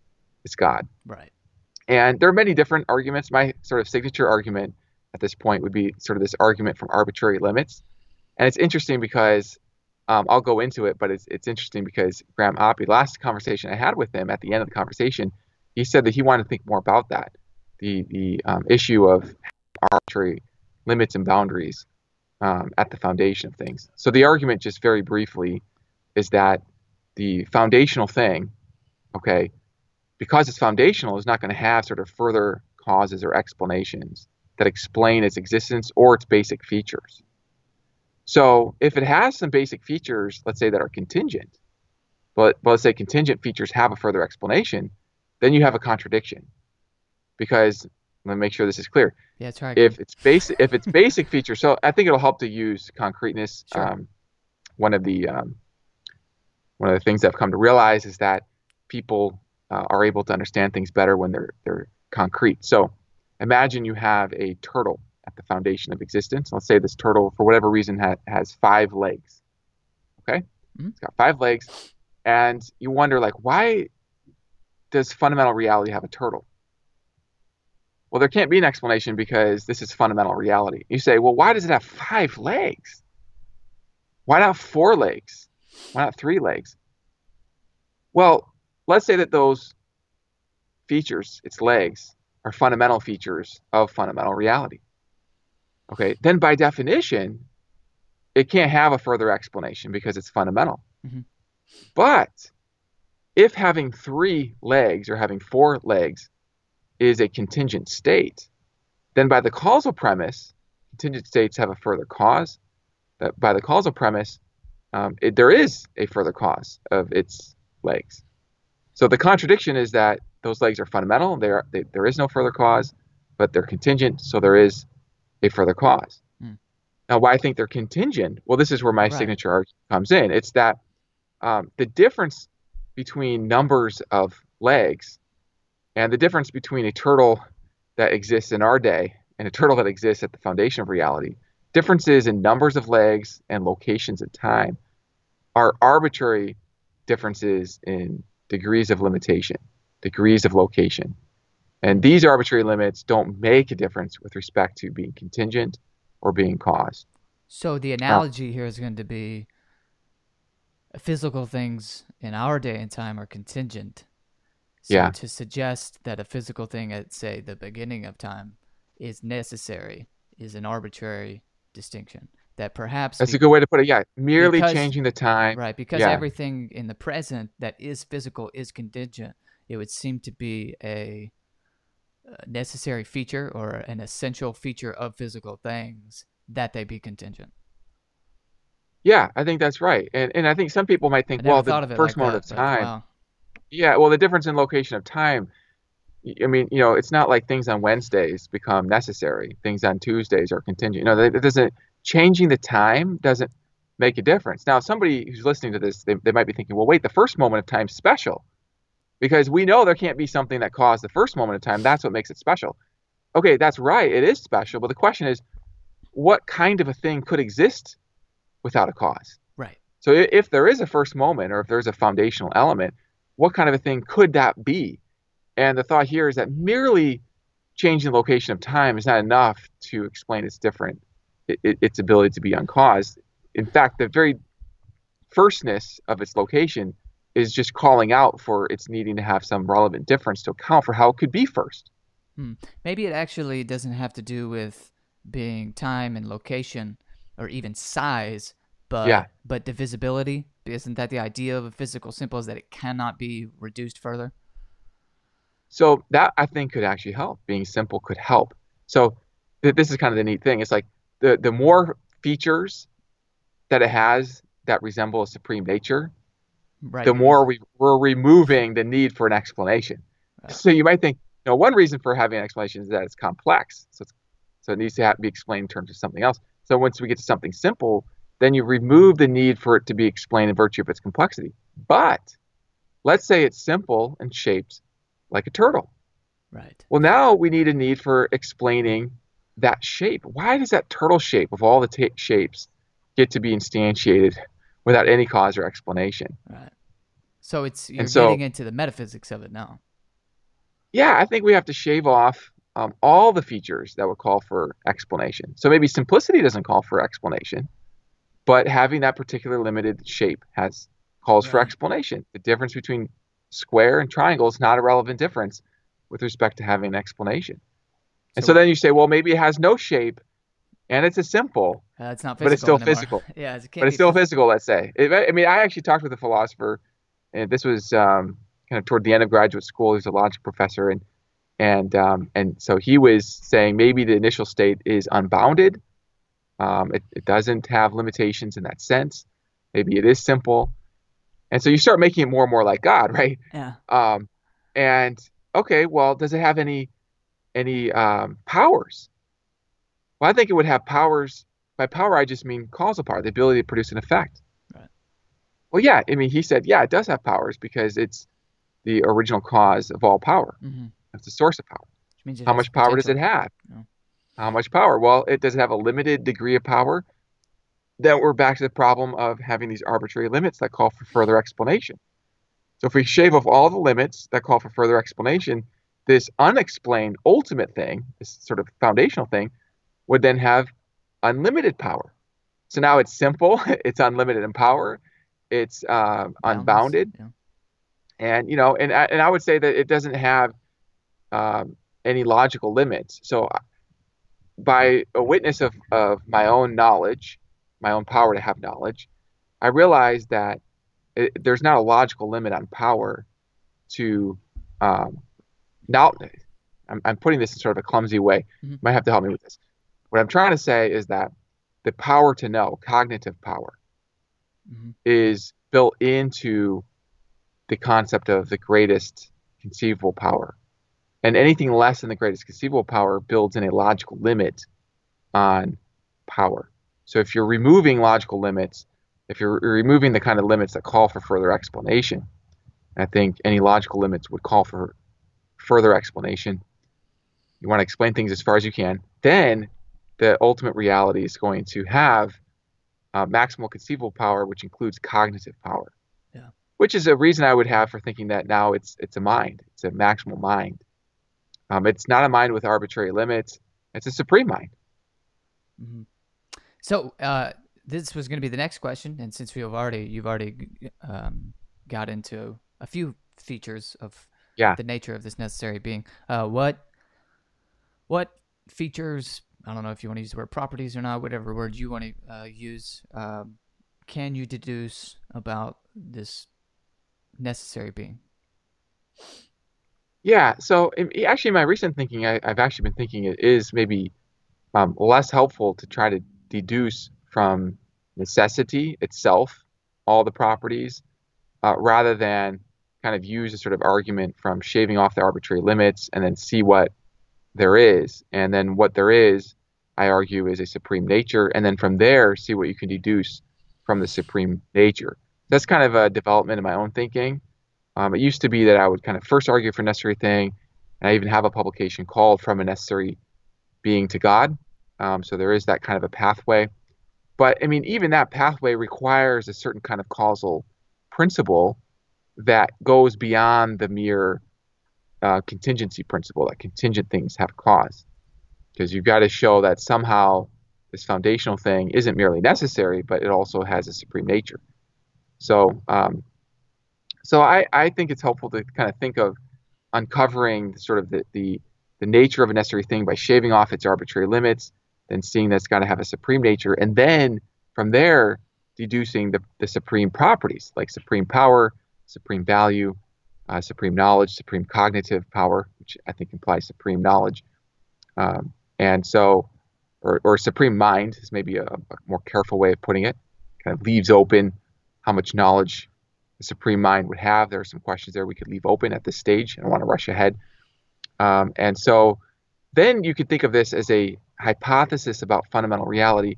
is God. Right. And there are many different arguments. My sort of signature argument at this point would be sort of this argument from arbitrary limits. And it's interesting because um, I'll go into it, but it's, it's interesting because Graham Oppy, last conversation I had with him at the end of the conversation, he said that he wanted to think more about that the, the um, issue of arbitrary limits and boundaries um, at the foundation of things. So the argument, just very briefly, is that the foundational thing, okay, because it's foundational, is not going to have sort of further causes or explanations that explain its existence or its basic features. So if it has some basic features, let's say that are contingent, but, but let's say contingent features have a further explanation, then you have a contradiction. Because let me make sure this is clear. Yeah, that's right. If it's basic, if it's basic feature, so I think it'll help to use concreteness. Sure. Um, one of the um, one of the things I've come to realize is that people uh, are able to understand things better when they're they're concrete. So imagine you have a turtle at the foundation of existence. Let's say this turtle, for whatever reason, ha- has five legs. Okay, Mhm. it's got five legs, and you wonder like, why does fundamental reality have a turtle? Well, there can't be an explanation because this is fundamental reality. You say, well, why does it have five legs? Why not four legs? Why not three legs? Well, let's say that those features, its legs, are fundamental features of fundamental reality. Okay, then by definition, it can't have a further explanation because it's fundamental. Mhm. But if having three legs or having four legs is a contingent state, then by the causal premise, contingent states have a further cause. That by the causal premise, um, it, there is a further cause of its legs. So the contradiction is that those legs are fundamental. They are, they, there is no further cause, but they're contingent, so there is a further cause. Hmm. Now, why I think they're contingent? Well, this is where my Right. signature argument comes in. It's that um, the difference between numbers of legs and the difference between a turtle that exists in our day and a turtle that exists at the foundation of reality, differences in numbers of legs and locations in time, are arbitrary differences in degrees of limitation, degrees of location. And these arbitrary limits don't make a difference with respect to being contingent or being caused. So the analogy here is going to be physical things in our day and time are contingent. So Yeah. to suggest that a physical thing at say the beginning of time is necessary is an arbitrary distinction. that perhaps That's be- a good way to put it. Yeah, merely because- changing the time. right because yeah. everything in the present that is physical is contingent. It would seem to be a, necessary feature or an essential feature of physical things that they be contingent. Yeah, I think that's right. And and I think some people might think, well, the first like moment that, of time. wow. Yeah, well, the difference in location of time. I mean, you know, it's not like things on Wednesdays become necessary. Things on Tuesdays are contingent. You know, that doesn't changing the time doesn't make a difference. Now, somebody who's listening to this, they, they might be thinking, well, wait, the first moment of time is special because we know there can't be something that caused the first moment of time. That's what makes it special. Okay, that's right. It is special, but the question is, what kind of a thing could exist without a cause? Right. So if there is a first moment or if there's a foundational element, what kind of a thing could that be? And the thought here is that merely changing the location of time is not enough to explain its different its ability to be uncaused. In fact, the very firstness of its location is just calling out for its needing to have some relevant difference to account for how it could be first. Hmm. Maybe it actually doesn't have to do with being time and location or even size, but Yeah. but divisibility. Isn't that the idea of a physical simple is that it cannot be reduced further? So that I think could actually help. Being simple could help. So th- this is kind of the neat thing. It's like the the more features that it has that resemble a supreme nature, Right. the more we, we're removing the need for an explanation. Right. So you might think, you know, one reason for having an explanation is that it's complex. So it's, so it needs to have, be explained in terms of something else. So once we get to something simple, then you remove the need for it to be explained in virtue of its complexity. But let's say it's simple and shaped like a turtle. Right. Well, now we need a need for explaining that shape. Why does that turtle shape of all the ta shapes get to be instantiated without any cause or explanation? Right. So it's you're so- getting into the metaphysics of it now. Yeah, I think we have to shave off um, all the features that would call for explanation. So maybe simplicity doesn't call for explanation, but having that particular limited shape has calls for explanation. The difference between square and triangle is not a relevant difference with respect to having an explanation. And so, then you say, well, maybe it has no shape, and it's a simple, Uh, it's not physical. but it's still anymore. physical. yeah, it but it's still phys- physical. Let's say. It, I mean, I actually talked with a philosopher, and this was um, kind of toward the end of graduate school. He's a logic professor, and and um, and so he was saying maybe the initial state is unbounded. Um, it, it doesn't have limitations in that sense. Maybe it is simple, and so you start making it more and more like God, right? Yeah. Um, and okay, well, does it have any any um, powers? Well, I think it would have powers. By power, I just mean causal power, the ability to produce an effect. Right. Well, yeah. I mean, he said, yeah, it does have powers because it's the original cause of all power. Mm-hmm. It's the source of power. Which means How much power does it have? Yeah. How much power? Well, it does have a limited degree of power. Then we're back to the problem of having these arbitrary limits that call for further explanation. So if we shave off all the limits that call for further explanation, this unexplained ultimate thing, this sort of foundational thing, would then have unlimited power. So now it's simple, it's unlimited in power, it's uh, unbounded, Yeah. and you know, and I- and I would say that it doesn't have um, any logical limits. So, by a witness of of my own knowledge, my own power to have knowledge, I realized that it, there's not a logical limit on power to um, now. I'm, I'm putting this in sort of a clumsy way. You Mhm. might have to help me with this. What I'm trying to say is that the power to know, cognitive power, Mhm. is built into the concept of the greatest conceivable power. And anything less than the greatest conceivable power builds in a logical limit on power. So if you're removing logical limits, if you're removing the kind of limits that call for further explanation, I think any logical limits would call for further explanation. You want to explain things as far as you can. Then the ultimate reality is going to have uh, maximal conceivable power, which includes cognitive power. Yeah. Which is a reason I would have for thinking that now it's it's a mind. It's a maximal mind. Um, it's not a mind with arbitrary limits. It's a supreme mind. Mhm. So uh, this was going to be the next question, and since we've already you've already um, got into a few features of Yeah. the nature of this necessary being, uh, what what features I don't know if you want to use the word properties or not, whatever word you want to uh, use. Um, can you deduce about this necessary being? Yeah. So actually, my recent thinking, I, have actually been thinking it is maybe um, less helpful to try to deduce from necessity itself all the properties uh, rather than kind of use a sort of argument from shaving off the arbitrary limits and then see what there is. And then what there is, I argue, is a supreme nature. And then from there, see what you can deduce from the supreme nature. That's kind of a development in my own thinking. Um, it used to be that I would kind of first argue for necessary thing, and I even have a publication called From a Necessary Being to God. Um, so there is that kind of a pathway. But I mean, even that pathway requires a certain kind of causal principle that goes beyond the mere uh, contingency principle that contingent things have cause. Because you've got to show that somehow this foundational thing isn't merely necessary, but it also has a supreme nature. So, um, so I, I think it's helpful to kind of think of uncovering sort of the, the, the nature of a necessary thing by shaving off its arbitrary limits, then seeing that it's got to have a supreme nature, and then from there deducing the, the supreme properties like supreme power, supreme value, uh, supreme knowledge, supreme cognitive power, which I think implies supreme knowledge. Um, and so or, or supreme mind is maybe a, a, more careful way of putting it. Kind of leaves open how much knowledge the supreme mind would have. There are some questions there we could leave open at this stage. I don't want to rush ahead. Um, and so then you could think of this as a hypothesis about fundamental reality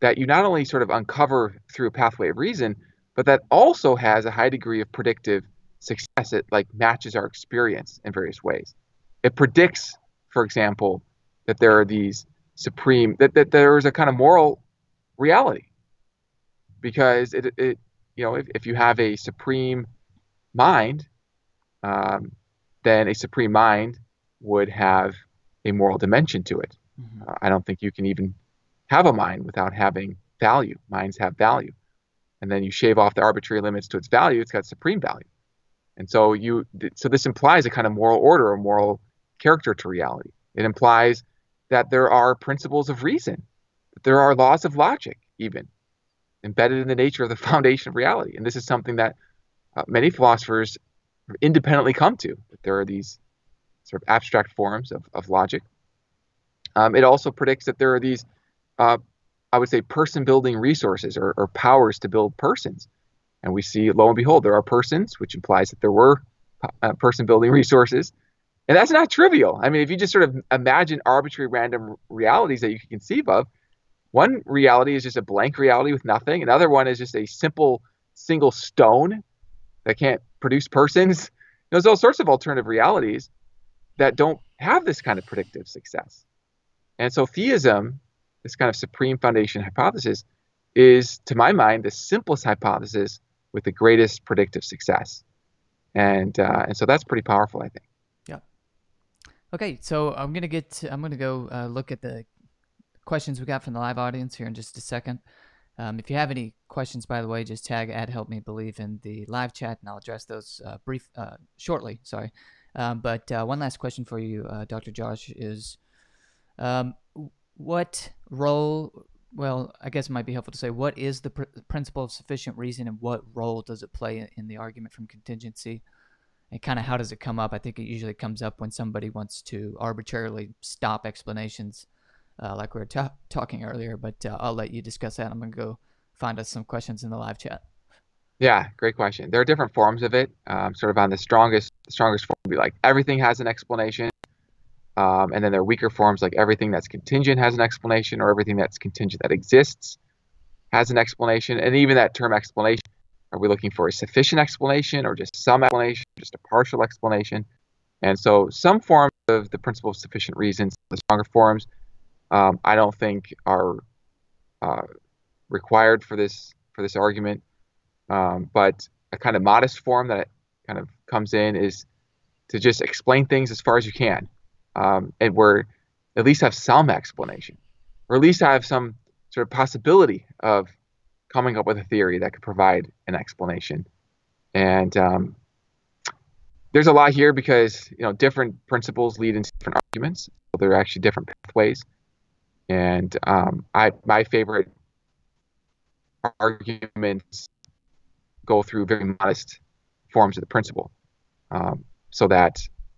that you not only sort of uncover through a pathway of reason, but that also has a high degree of predictive success. It like matches our experience in various ways. It predicts, for example, that there are these supreme that, that there is a kind of moral reality because it, it you know if, if you have a supreme mind um, then a supreme mind would have a moral dimension to it. Mm-hmm. uh, i don't think you can even have a mind without having value. Minds have value. And then you shave off the arbitrary limits to its value it's got supreme value. And so you so this implies a kind of moral order or moral character to reality. It implies that there are principles of reason, that there are laws of logic, even embedded in the nature of the foundation of reality. And this is something that uh, many philosophers independently come to, that there are these sort of abstract forms of, of logic. Um, it also predicts that there are these, uh, I would say, person building resources or, or powers to build persons. And we see, lo and behold, there are persons, which implies that there were uh, person building resources. And that's not trivial. I mean, if you just sort of imagine arbitrary random realities that you can conceive of, one reality is just a blank reality with nothing. Another one is just a simple single stone that can't produce persons. There's all sorts of alternative realities that don't have this kind of predictive success. And so theism, this kind of supreme foundation hypothesis, is, to my mind, the simplest hypothesis with the greatest predictive success. And, uh, and so that's pretty powerful, I think. Yeah. Okay, so I'm gonna get. To, I'm gonna go uh, look at the questions we got from the live audience here in just a second. Um, if you have any questions, by the way, just tag at Help Me Believe in the live chat, and I'll address those uh, brief uh, shortly. Sorry, um, but uh, one last question for you, uh, Dr. Josh, is um, what role? Well, I guess it might be helpful to say what is the pr- principle of sufficient reason, and what role does it play in, in the argument from contingency? and kind of how does it come up? I think it usually comes up when somebody wants to arbitrarily stop explanations, uh, like we were ta- talking earlier. But uh, I'll let you discuss that. I'm gonna go find us some questions in the live chat. Yeah, great question. There are different forms of it. Um, sort of on the strongest, the strongest form would be like everything has an explanation, um, and then there are weaker forms like everything that's contingent has an explanation, or everything that's contingent that exists has an explanation, and even that term explanation are we looking for a sufficient explanation or just some explanation, just a partial explanation? And so some forms of the principle of sufficient reasons, the stronger forms, um, I don't think are uh, required for this for this argument. Um, but a kind of modest form that kind of comes in is to just explain things as far as you can, um, and where at least have some explanation, or at least have some sort of possibility of coming up with a theory that could provide an explanation. And um, there's a lot here because you know different principles lead into different arguments. So there are actually different pathways. And um, I my favorite arguments go through very modest forms of the principle, um, so that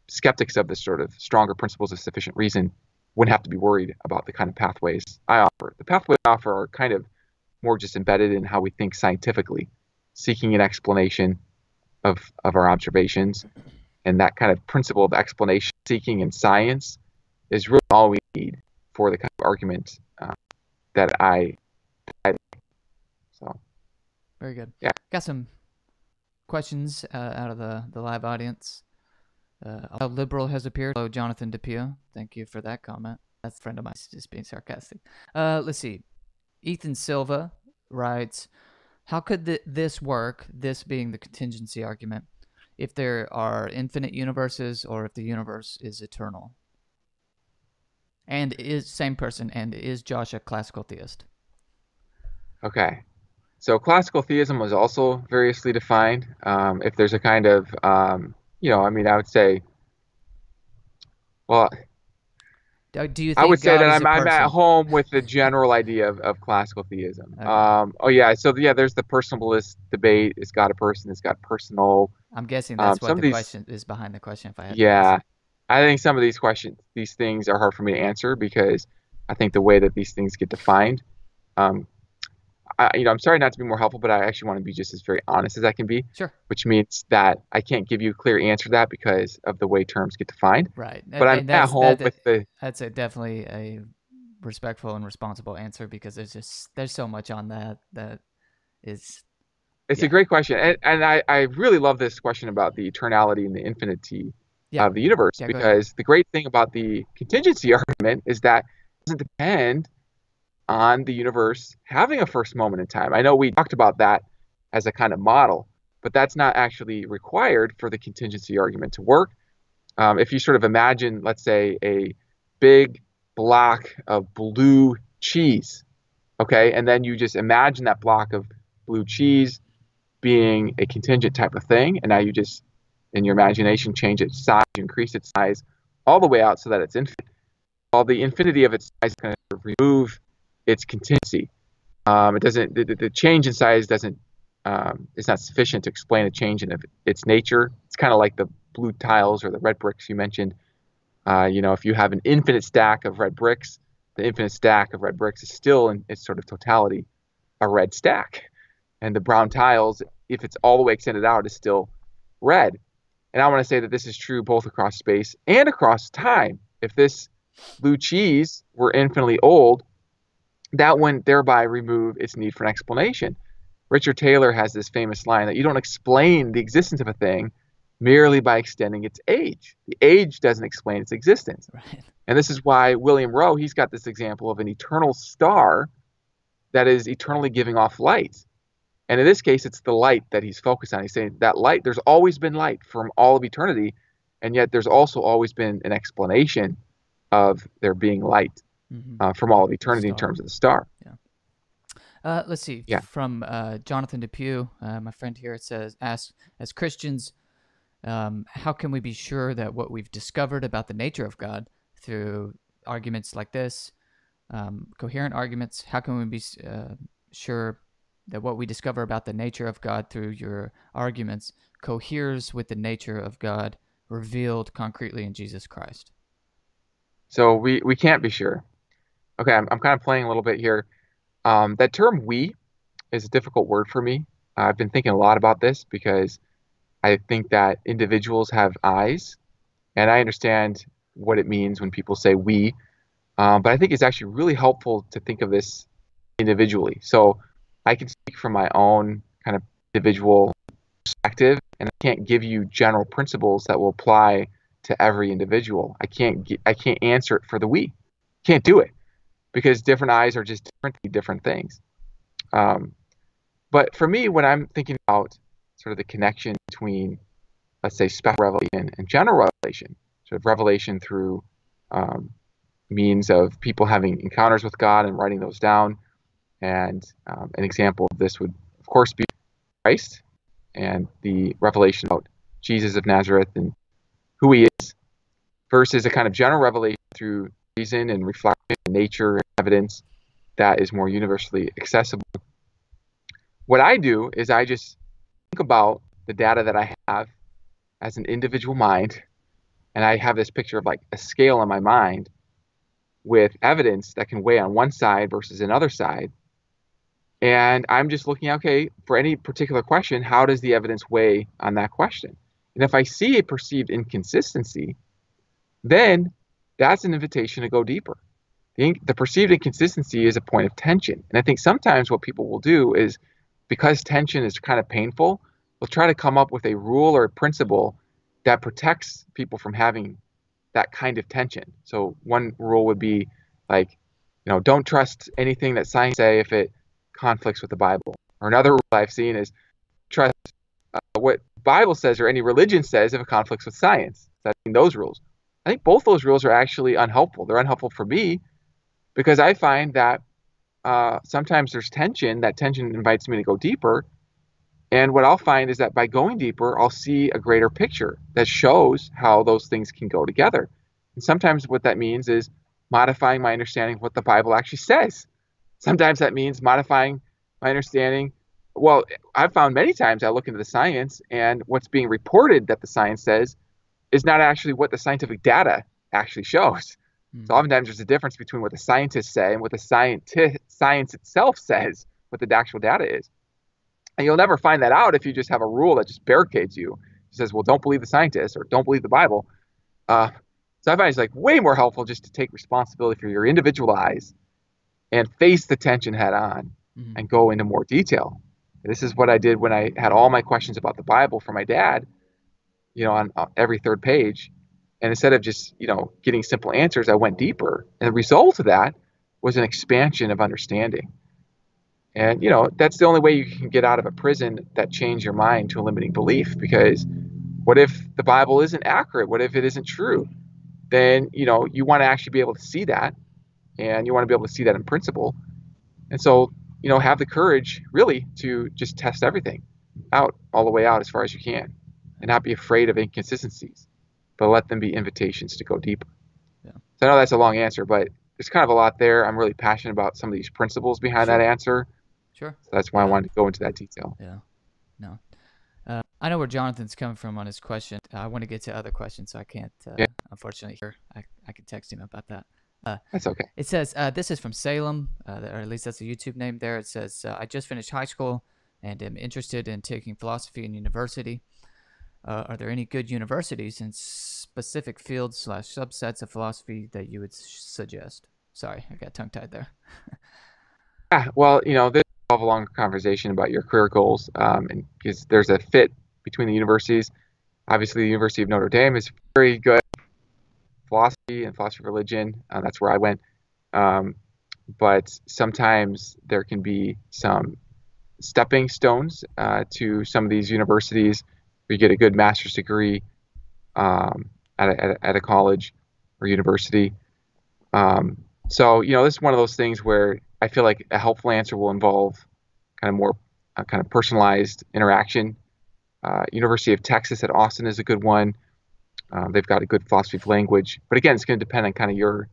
skeptics of the sort of stronger principles of sufficient reason wouldn't have to be worried about the kind of pathways I offer. The pathways I offer are kind of more just embedded in how we think scientifically, seeking an explanation of, of our observations. And that kind of principle of explanation seeking in science is really all we need for the kind of argument uh, that I. So. Very good. Yeah. Got some questions uh, out of the, the live audience. Uh, a liberal has appeared. Hello, Jonathan DePio. Thank you for that comment. That's a friend of mine, just being sarcastic. Uh, let's see. Ethan Silva writes, "How could th- this work? This being the contingency argument, if there are infinite universes or if the universe is eternal." And is same person? And is Josh a classical theist? Okay. So classical theism was also variously defined. Um, if there's a kind of um, you know, I mean, I would say, well, do you? I would say God that I'm, I'm at home with the general idea of, of classical theism. Okay. Um, oh yeah, so yeah, there's the personalist debate. It's got a person? It's got personal? I'm guessing Um, that's what the these- question is behind the question. If I had Yeah. I think some of these questions, these things are hard for me to answer because I think the way that these things get defined, um, I, you know, I'm sorry not to be more helpful, but I actually want to be just as very honest as I can be, Sure. which means that I can't give you a clear answer to that because of the way terms get defined. Right. But I'm at home with the that's a definitely a respectful and responsible answer because there's just there's so much on that that is It's Yeah. a great question, and, and I, I really love this question about the eternality and the infinity Yeah. of the universe Yeah, because the great thing about the contingency argument is that it doesn't depend on the universe having a first moment in time. I know we talked about that as a kind of model, but that's not actually required for the contingency argument to work. Um, if you sort of imagine, let's say, a big block of blue cheese, okay, and then you just imagine that block of blue cheese being a contingent type of thing, and now you just, in your imagination, change its size, increase its size all the way out so that it's infinite. Well, the infinity of its size of remove its contingency. Um, it doesn't. The, the- change in size doesn't. Um, is not sufficient to explain a change in its nature. It's kind of like the blue tiles or the red bricks you mentioned. Uh, you know, if you have an infinite stack of red bricks, the infinite stack of red bricks is still in its sort of totality a red stack, and the brown tiles, if it's all the way extended out, is still red. And I want to say that this is true both across space and across time. If this blue cheese were infinitely old, that wouldn't thereby remove its need for an explanation. Richard Taylor has this famous line that you don't explain the existence of a thing merely by extending its age. The age doesn't explain its existence. right. And this is why William Rowe, he's got this example of an eternal star that is eternally giving off light. And in this case, it's the light that he's focused on. He's saying that light, there's always been light from all of eternity, and yet there's also always been an explanation of there being light hmm uh, from all of eternity in terms of the star. Uh, let's see. Yeah. From uh, Jonathan Depew, uh, my friend here it says, asks, as Christians, um, how can we be sure that what we've discovered about the nature of God through arguments like this, um, coherent arguments, how can we be uh, sure that what we discover about the nature of God through your arguments coheres with the nature of God revealed concretely in Jesus Christ? So we, we can't be sure. Okay, I'm, I'm kind of playing a little bit here. Um, that term we is a difficult word for me. I've been thinking a lot about this because I think that individuals have eyes, and I understand what it means when people say we. Um, but I think it's actually really helpful to think of this individually. So I can speak from my own kind of individual perspective, and I can't give you general principles that will apply to every individual. I can't I can't answer it for the we. Can't do it because different eyes are just different different things. Um, but for me, when I'm thinking about sort of the connection between, let's say, special revelation and general revelation, sort of revelation through um, means of people having encounters with God and writing those down, and um, an example of this would, of course, be Christ and the revelation about Jesus of Nazareth and who he is versus a kind of general revelation through reason and reflection, and nature, and evidence that is more universally accessible. What I do is I just think about the data that I have as an individual mind, and I have this picture of like a scale in my mind with evidence that can weigh on one side versus another side. And I'm just looking, okay, for any particular question, how does the evidence weigh on that question? And if I see a perceived inconsistency, then that's an invitation to go deeper. The, perceived inconsistency is a point of tension. And I think sometimes what people will do is because tension is kind of painful, they'll try to come up with a rule or a principle that protects people from having that kind of tension. So one rule would be like, you know, don't trust anything that science say if it conflicts with the Bible. Or another rule I've seen is trust uh, what Bible says or any religion says if it conflicts with science. That's those rules. I think both those rules are actually unhelpful. They're unhelpful for me because I find that uh, sometimes there's tension. That tension invites me to go deeper. And what I'll find is that by going deeper, I'll see a greater picture that shows how those things can go together. And sometimes what that means is modifying my understanding of what the Bible actually says. Sometimes that means modifying my understanding. Well, I've found many times I look into the science and what's being reported that the science says is not actually what the scientific data actually shows. Mm-hmm. So oftentimes there's a difference between what the scientists say and what the scienti- science itself says, what the actual data is. And you'll never find that out if you just have a rule that just barricades you. It says, well, don't believe the scientists or don't believe the Bible. Uh, so I find it's like way more helpful just to take responsibility for your individual eyes and face the tension head on mm-hmm. and go into more detail. This is what I did when I had all my questions about the Bible for my dad, you know, on, on every third page. And instead of just, you know, getting simple answers, I went deeper. And the result of that was an expansion of understanding. And, you know, that's the only way you can get out of a prison that change your mind to a limiting belief. Because what if the Bible isn't accurate? What if it isn't true? Then, you know, you want to actually be able to see that. And you want to be able to see that in principle. And so, you know, have the courage really to just test everything out all the way out as far as you can and not be afraid of inconsistencies but let them be invitations to go deeper. Yeah. So I know that's a long answer, but there's kind of a lot there. I'm really passionate about some of these principles behind sure. that answer. Sure. So that's why yeah. I wanted to go into that detail. Yeah. No. Uh, I know where Jonathan's coming from on his question. I want to get to other questions, so I can't, uh, yeah. unfortunately, here. I, I can text him about that. Uh, that's okay. It says, uh, this is from Salem, uh, or at least that's a YouTube name there. It says, I just finished high school and am interested in taking philosophy in university. Uh, are there any good universities in specific fields slash subsets of philosophy that you would suggest? Sorry, I got tongue tied there. yeah, well, you know, this involve a long conversation about your career goals, um, and because there's a fit between the universities. Obviously, the University of Notre Dame is very good philosophy and philosophy of religion. Uh, that's where I went. Um, but sometimes there can be some stepping stones uh, to some of these universities where you get a good master's degree um, at, a, at, a, at, a, college or university. Um, so, you know, this is one of those things where I feel like a helpful answer will involve kind of more uh, kind of personalized interaction. Uh, University of Texas at Austin is a good one. Um, they've got a good philosophy of language, but again, it's going to depend on kind of your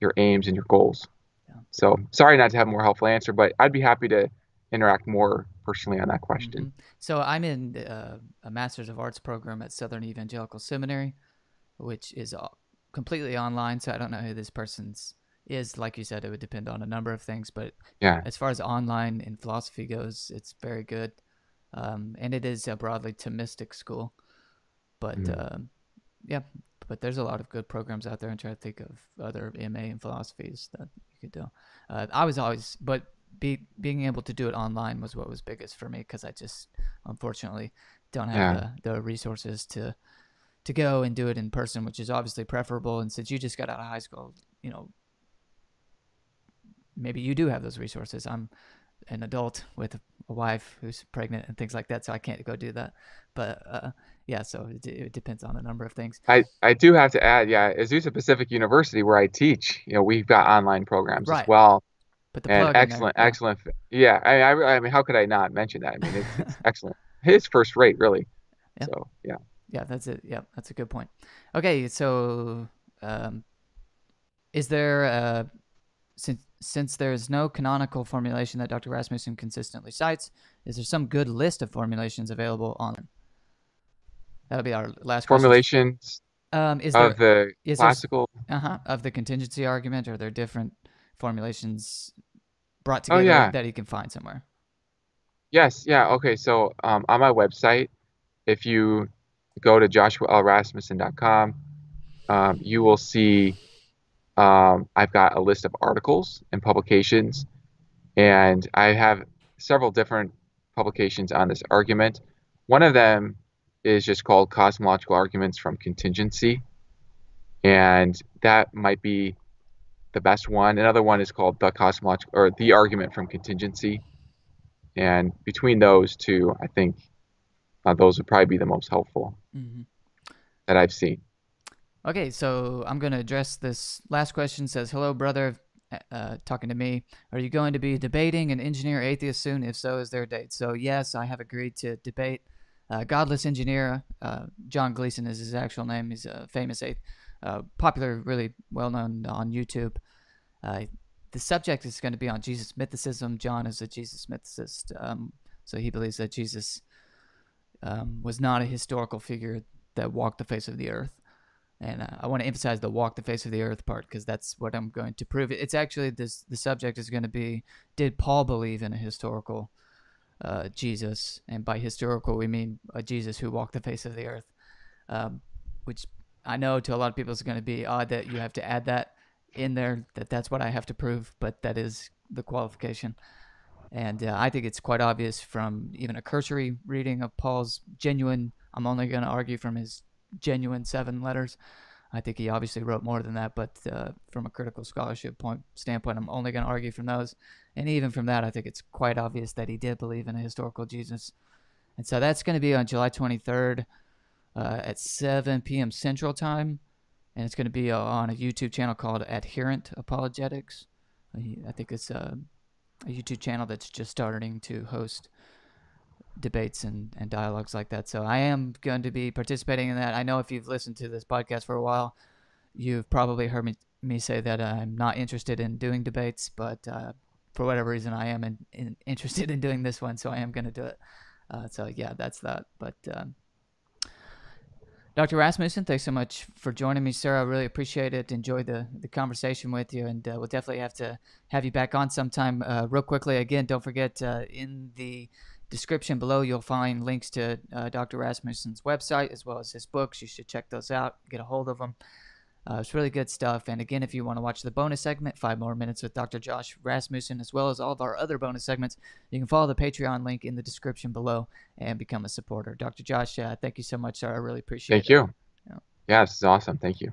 your aims and your goals. Yeah. So, sorry not to have a more helpful answer, but I'd be happy to interact more personally on that question. Mm-hmm. So I'm in uh, a Master's of Arts program at Southern Evangelical Seminary, which is completely online. So I don't know who this person's is. Like you said, it would depend on a number of things. But yeah, as far as online in philosophy goes, it's very good. Um, and it is a broadly Thomistic school. But mm-hmm. uh, yeah, but there's a lot of good programs out there. And try to think of other MA in philosophies that you could do. Uh, I was always, but be, being able to do it online was what was biggest for me because I just unfortunately don't have yeah. the, the resources to to go and do it in person, which is obviously preferable. And since you just got out of high school, you know, maybe you do have those resources. I'm an adult with a wife who's pregnant and things like that, so I can't go do that. But uh, yeah, so it, it, depends on a number of things. I, I do have to add, yeah, Azusa Pacific University, where I teach, you know, we've got online programs right. as well. But the and excellent, yeah. excellent. Yeah, I, I, I, mean, how could I not mention that? I mean, it's, it's excellent. His first rate, really. Yeah. So yeah. Yeah, that's it. Yeah, that's a good point. Okay, so um, is there uh, since since there is no canonical formulation that Dr. Rasmussen consistently cites, is there some good list of formulations available on? That'll be our last formulations um, is of there, the classical. Uh-huh, of the contingency argument, are there different formulations brought Oh together yeah, that you can find somewhere? yes, yeah. Okay, so um, on my website, if you go to joshualrasmussen.com, um, you will see um, I've got a list of articles and publications, and I have several different publications on this argument. One of them is just called Cosmological Arguments from Contingency, and that might be the best one. Another one is called The Cosmological or The Argument from Contingency, and between those two, I think uh, those would probably be the most helpful mm-hmm. that I've seen. Okay, so I'm going to address this last question. It says, "Hello, brother." Uh, talking to me, are you going to be debating an engineer atheist soon? If so, is there a date? So yes, I have agreed to debate uh, godless engineer. Uh, John Gleason is his actual name. He's a famous uh, popular, really well known on YouTube. Uh, the subject is going to be on Jesus mythicism. John is a Jesus mythicist, um, so he believes that Jesus um, was not a historical figure that walked the face of the earth. And uh, I want to emphasize the walk the face of the earth part because that's what I'm going to prove. It's actually this. The subject is going to be: Did Paul believe in a historical uh, Jesus? And by historical, we mean a Jesus who walked the face of the earth. Um, which I know to a lot of people is going to be odd that you have to add that in there. That that's what I have to prove, but that is the qualification. And uh, I think it's quite obvious from even a cursory reading of Paul's genuine. I'm only going to argue from his genuine seven letters. I think he obviously wrote more than that, but uh, from a critical scholarship point standpoint, I'm only going to argue from those. And even from that, I think it's quite obvious that he did believe in a historical Jesus. And so that's going to be on July 23rd uh, at 7 p.m. Central Time. And it's going to be uh, on a YouTube channel called Adherent Apologetics. I think it's a, a YouTube channel that's just starting to host debates and, and dialogues like that. So I am going to be participating in that. I know if you've listened to this podcast for a while, you've probably heard me, me say that I'm not interested in doing debates, but uh, for whatever reason, I am in, in, interested in doing this one, so I am going to do it. Uh, so yeah, that's that. But um, Dr. Rasmussen, thanks so much for joining me, sir. I really appreciate it. Enjoyed the, the conversation with you, and uh, we'll definitely have to have you back on sometime. Uh, real quickly, again, don't forget uh, in the description below, you'll find links to uh, Dr. Rasmussen's website as well as his books. You should check those out, get a hold of them. Uh, it's really good stuff. And again, if you want to watch the bonus segment, five more minutes with Dr. Josh Rasmussen, as well as all of our other bonus segments, you can follow the Patreon link in the description below and become a supporter. Dr. Josh, uh, thank you so much, sir. I really appreciate Thank it. Thank you. Yeah. Yeah, this is awesome. Thank you.